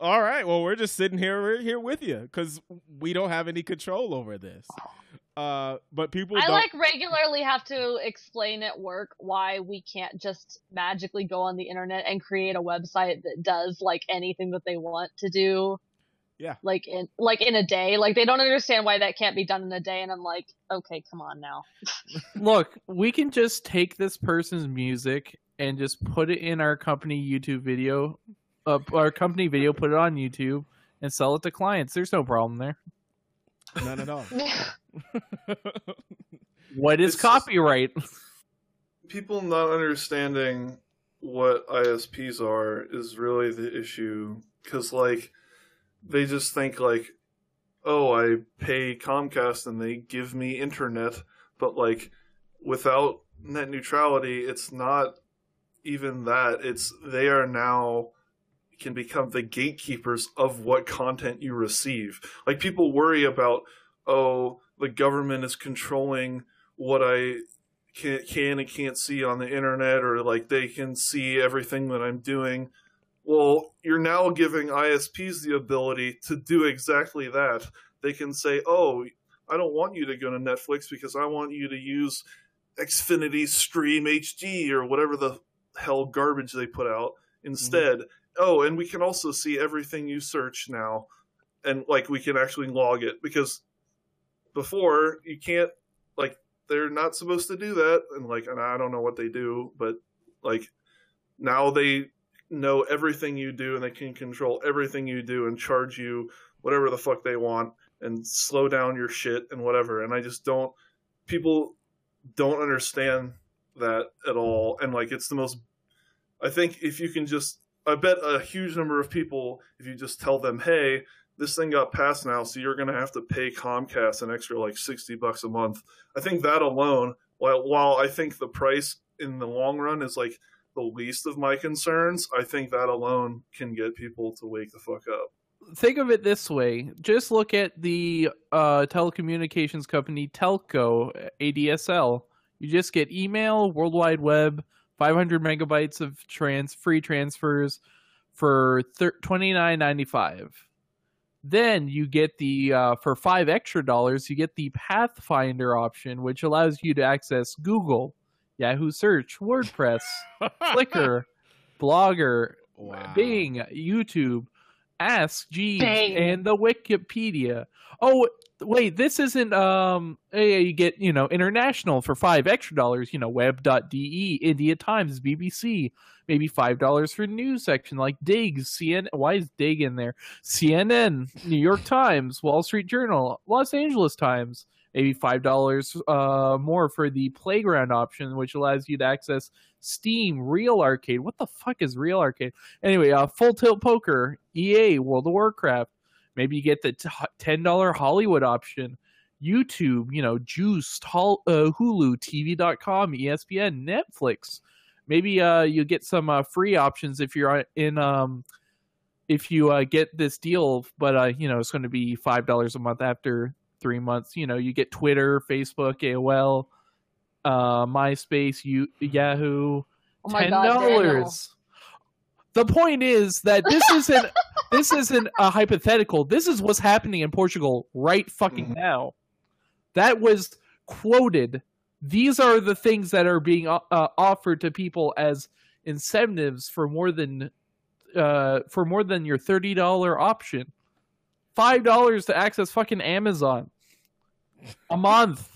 all right. Well, we're just sitting here, we're here with you because we don't have any control over this. Uh, but people I don't. like regularly have to explain at work why we can't just magically go on the internet and create a website that does like anything that they want to do. Yeah. Like in like in a day. Like they don't understand why that can't be done in a day and I'm like, okay, come on now. Look, we can just take this person's music and just put it in our company YouTube video, uh, our company video, put it on YouTube, and sell it to clients. There's no problem there. None at all. What is It's- copyright? people not understanding what ISPs are is really the issue because like they just think like oh I pay Comcast and they give me internet but like without net neutrality it's not even that it's they are now can become the gatekeepers of what content you receive like people worry about oh the government is controlling what I can, can and can't see on the internet or like they can see everything that I'm doing. Well, you're now giving ISPs the ability to do exactly that. They can say, "Oh, I don't want you to go to Netflix because I want you to use Xfinity Stream HD or whatever the hell garbage they put out instead." Mm-hmm. Oh, and we can also see everything you search now and like we can actually log it because before you can't like they're not supposed to do that and like and I don't know what they do but like now they know everything you do and they can control everything you do and charge you whatever the fuck they want and slow down your shit and whatever and I just don't people don't understand that at all and like it's the most I think if you can just I bet a huge number of people if you just tell them hey this thing got passed now, so you're going to have to pay Comcast an extra like 60 bucks a month. I think that alone, while, while I think the price in the long run is like the least of my concerns, I think that alone can get people to wake the fuck up. Think of it this way: just look at the uh, telecommunications company Telco ADSL. You just get email, World Wide Web, 500 megabytes of trans free transfers for thir- 29.95. Then you get the uh, for five extra dollars, you get the Pathfinder option, which allows you to access Google, Yahoo Search, WordPress, Flickr, Blogger, Wow. Bing, YouTube, Ask Jeeves, Bing. and the Wikipedia. Oh, wait, this isn't um you get, you know, international for 5 extra dollars, you know, web.de, India Times, BBC, maybe $5 for news section like Digg, CNN, why is Digg in there? CNN, New York Times, Wall Street Journal, Los Angeles Times. Maybe five dollars uh, more for the playground option, which allows you to access Steam, Real Arcade. What the fuck is Real Arcade? Anyway, uh, Full Tilt Poker, EA, World of Warcraft. Maybe you get the ten dollar Hollywood option, YouTube, you know, Joost, Hol- uh, Hulu, TV.com, ESPN, Netflix. Maybe uh, you get some uh, free options if you're in um, if you uh, get this deal, but uh, you know it's going to be five dollars a month after three months. You know, you get Twitter, Facebook, AOL, uh, MySpace, you, Yahoo, Oh my ten god, Daniel. dollars. The point is that this isn't this isn't a hypothetical. This is what's happening in Portugal right fucking Mhm. now. That was quoted. These are the things that are being uh, uh, offered to people as incentives for more than uh, for more than your thirty dollar option. Five dollars to access fucking Amazon a month.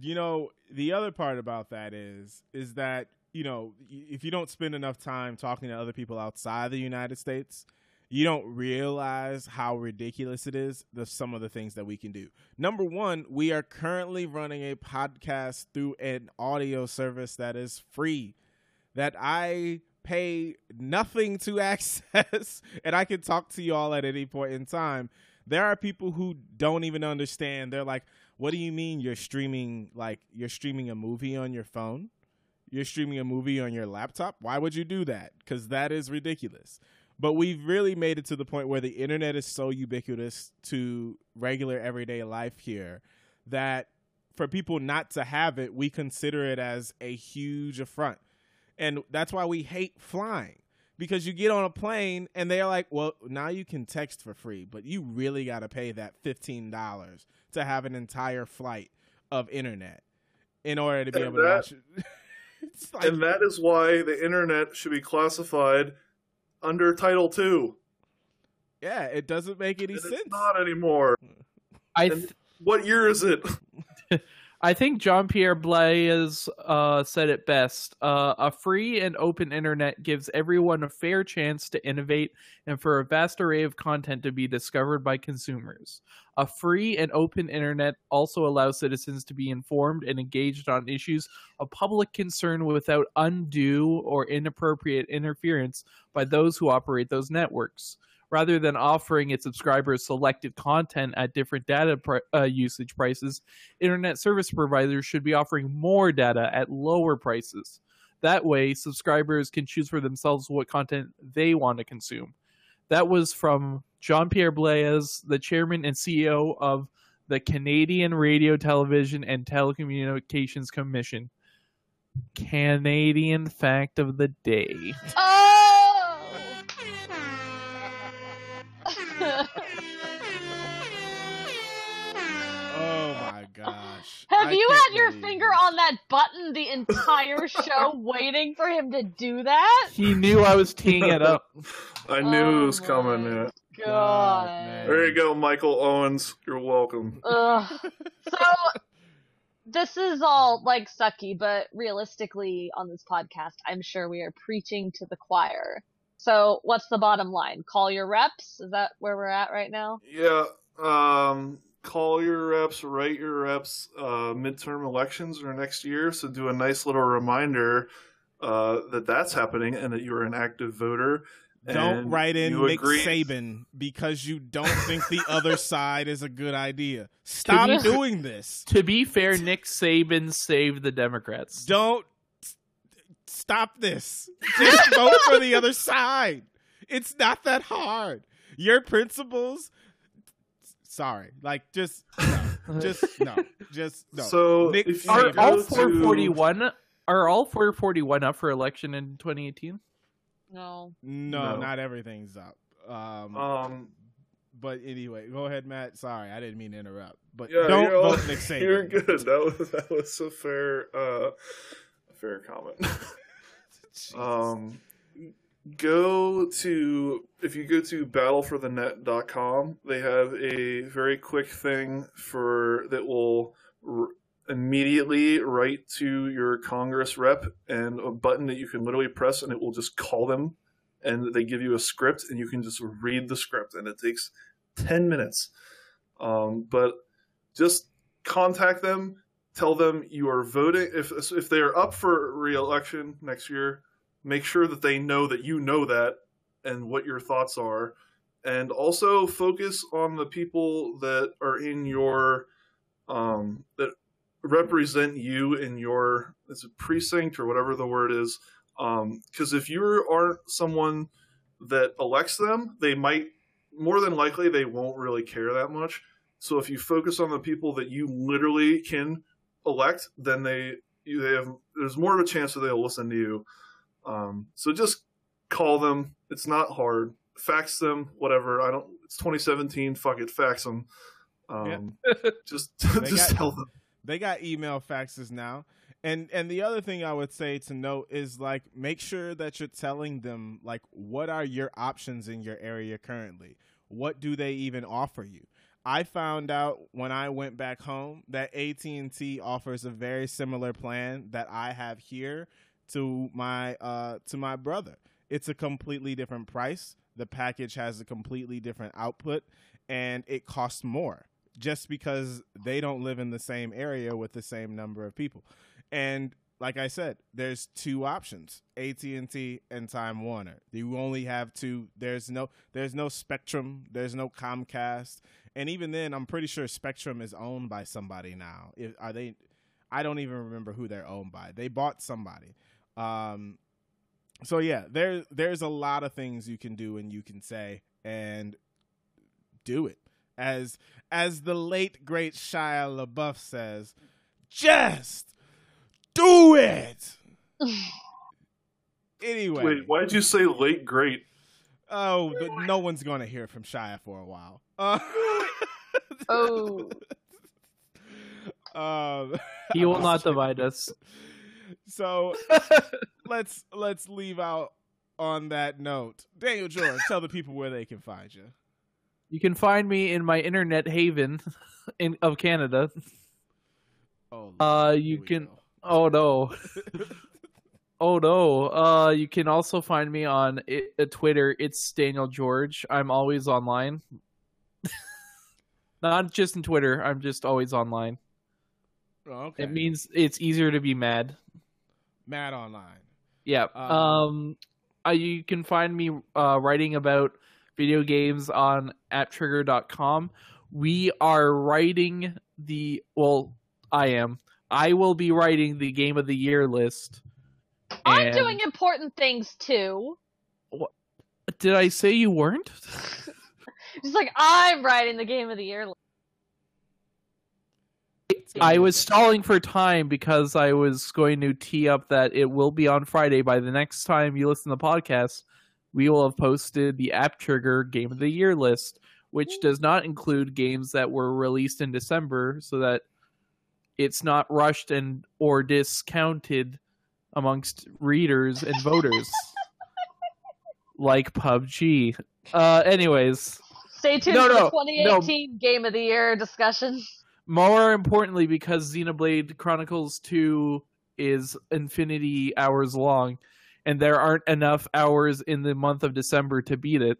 You know, the other part about that is is that you know if you don't spend enough time talking to other people outside the United States, you don't realize how ridiculous it is the some of the things that we can do. Number one, we are currently running a podcast through an audio service that is free that I pay nothing to access and I can talk to y'all at any point in time. There are people who don't even understand. They're like, "What do you mean you're streaming like you're streaming a movie on your phone? You're streaming a movie on your laptop? Why would you do that? Cuz that is ridiculous." But we've really made it to the point where the internet is so ubiquitous to regular everyday life here that for people not to have it, we consider it as a huge affront. And that's why we hate flying because you get on a plane and they're like, well, now you can text for free, but you really got to pay that $15 to have an entire flight of internet in order to be And able to watch it. it's like, and that is why the internet should be classified under Title II. yeah, it doesn't make any And sense. it's not anymore. I th- What year is it? I think Jean Pierre Blais uh, said it best. Uh, a free and open internet gives everyone a fair chance to innovate and for a vast array of content to be discovered by consumers. A free and open internet also allows citizens to be informed and engaged on issues of public concern without undue or inappropriate interference by those who operate those networks rather than offering its subscribers selected content at different data pri- uh, usage prices, internet service providers should be offering more data at lower prices. That way, subscribers can choose for themselves what content they want to consume. That was from Jean Pierre Blais, the chairman and CEO of the Canadian Radio, Television, and Telecommunications Commission. Canadian fact of the day. Oh! Oh my gosh. Have I you had your believe finger on that button the entire show waiting for him to do that? He knew I was teeing it up. I knew it was Oh coming. Yeah. God, God. There you go, Michael Owens. You're welcome. Ugh. So this is all like sucky, but realistically on this podcast, I'm sure we are preaching to the choir. So what's the bottom line? Call your reps? Is that where we're at right now? Yeah. Um, call your reps, write your reps. Uh, midterm elections are next year, so do a nice little reminder uh, that that's happening and that you're an active voter. Don't write in Nick agree- Saban because you don't think the other side is a good idea. Stop be- doing this. To be fair, Nick Saban saved the Democrats. Don't s- stop this. Just vote for the other side. It's not that hard. Your principles. Sorry, like just no, just no, just no. So Nick if Are Saban. go all to- 441 are all 441 up for election in 2018? No. no, No. not everything's up. Um, Um, but anyway, go ahead, Matt. Sorry, I didn't mean to interrupt. But yeah, don't you're, all- vote Nick Saban. you're good. That was that was a fair uh, a fair comment. Um, go to if you go to battleforthenet.com, they have a very quick thing for that will r- immediately write to your Congress rep and a button that you can literally press and it will just call them. And they give you a script and you can just read the script and it takes 10 minutes. Um, but just contact them, tell them you are voting if if they are up for re-election next year make sure that they know that you know that and what your thoughts are. And also focus on the people that are in your um, that represent you in your is it precinct or whatever the word is? Because if you aren't someone that elects them they might more than likely they won't really care that much. So if you focus on the people that you literally can elect then they you they have there's more of a chance that they'll listen to you um, so just call them. It's not hard. Fax them, whatever. I don't. It's 2017. Fuck it. Fax them. Um, just just got- tell them. They got email faxes now. And and the other thing I would say to note is like make sure that you're telling them like what are your options in your area currently? What do they even offer you? I found out when I went back home that AT&T offers a very similar plan that I have here to my uh to my brother. It's a completely different price. The package has a completely different output and it costs more just because they don't live in the same area with the same number of people. And like I said, there's two options: AT&T and Time Warner. You only have two. There's no there's no Spectrum, there's no Comcast. And even then, I'm pretty sure Spectrum is owned by somebody now. If, are they I don't even remember who they're owned by. They bought somebody. Um so yeah, there there's a lot of things you can do and you can say and do it. As as the late great Shia LaBeouf says, just do it. anyway, Wait, why did you say late great? oh, but no one's gonna hear from Shia for a while. Uh, Oh. um, He will not divide us. So let's let's leave out on that note. Daniel George, tell the people where they can find you. You can find me in my internet haven in of Canada. Oh, Uh, you can- go. Oh no. oh no. Uh, you can also find me on i uh, Twitter. It's Daniel George. I'm always online. Not just in Twitter. I'm just always online. Oh, okay. It means it's easier to be mad. Mad online. Yeah. Um, Um, you can find me uh, writing about video games on apptrigger.com. We are writing the well, I am. I will be writing the game of the year list. I'm And- doing important things too. What? Did I say you weren't? Just like I'm writing the game of the year. list. I was stalling for time because I was going to tee up that it will be on Friday. By the next time you listen to the podcast, we will have posted the App Trigger Game of the Year list, which does not include games that were released in December, so that it's not rushed and or discounted amongst readers and voters, like PUBG. Uh, anyways, Stay tuned No, for no, the 2018 game of the year discussion. more importantly because xenoblade chronicles 2 is infinity hours long and there aren't enough hours in the month of december to beat it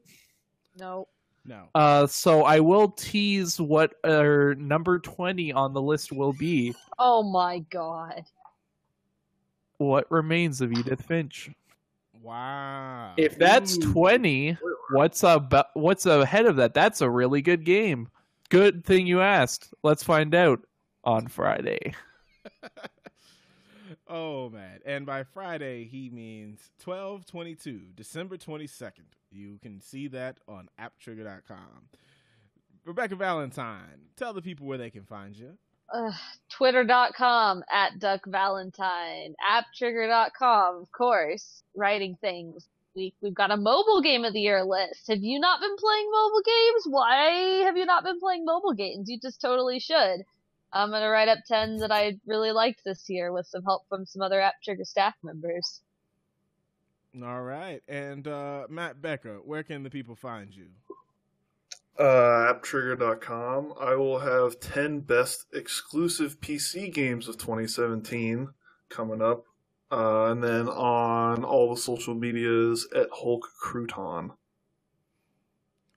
No. No. uh, so i will tease what our number 20 on the list will be Oh my god. what remains of edith finch Wow. if that's Ooh. 20 what's up what's ahead of that that's a really good game good thing you asked let's find out on friday oh man. And by Friday he means 1222, December 22nd. You can see that on apptrigger.com. Rebecca Valentine, tell the people where they can find you. Twitter.com at Duck Valentine. AppTrigger.com, of course. Writing things. We, we've got a mobile game of the year list. Have you not been playing mobile games? Why have you not been playing mobile games? You just totally should. I'm gonna write up 10 that I really liked this year with some help from some other App Trigger staff members. All right. And uh, Matt Becker, where can the people find you? Uh, apptrigger.com. I will have 10 best exclusive PC games of 2017 coming up. Uh, and then on all the social medias at Hulk Crouton.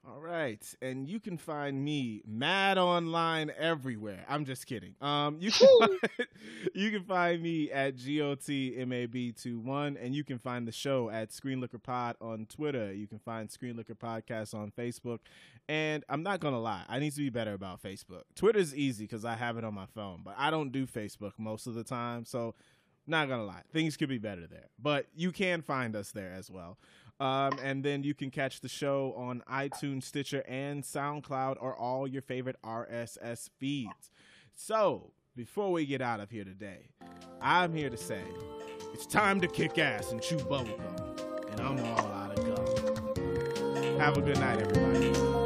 All right, and you can find me mad online everywhere. I'm just kidding. Um, you can find, you can find me at gotmab21, and you can find the show at Screenlooker Pod on Twitter. You can find Screenlooker Podcast on Facebook, and I'm not gonna lie, I need to be better about Facebook. Twitter's easy because I have it on my phone, but I don't do Facebook most of the time, so not gonna lie, things could be better there. But you can find us there as well. Um, and then you can catch the show on iTunes, Stitcher, and SoundCloud, or all your favorite RSS feeds. So, before we get out of here today, I'm here to say it's time to kick ass and chew bubblegum. And I'm all out of gum. Have a good night, everybody.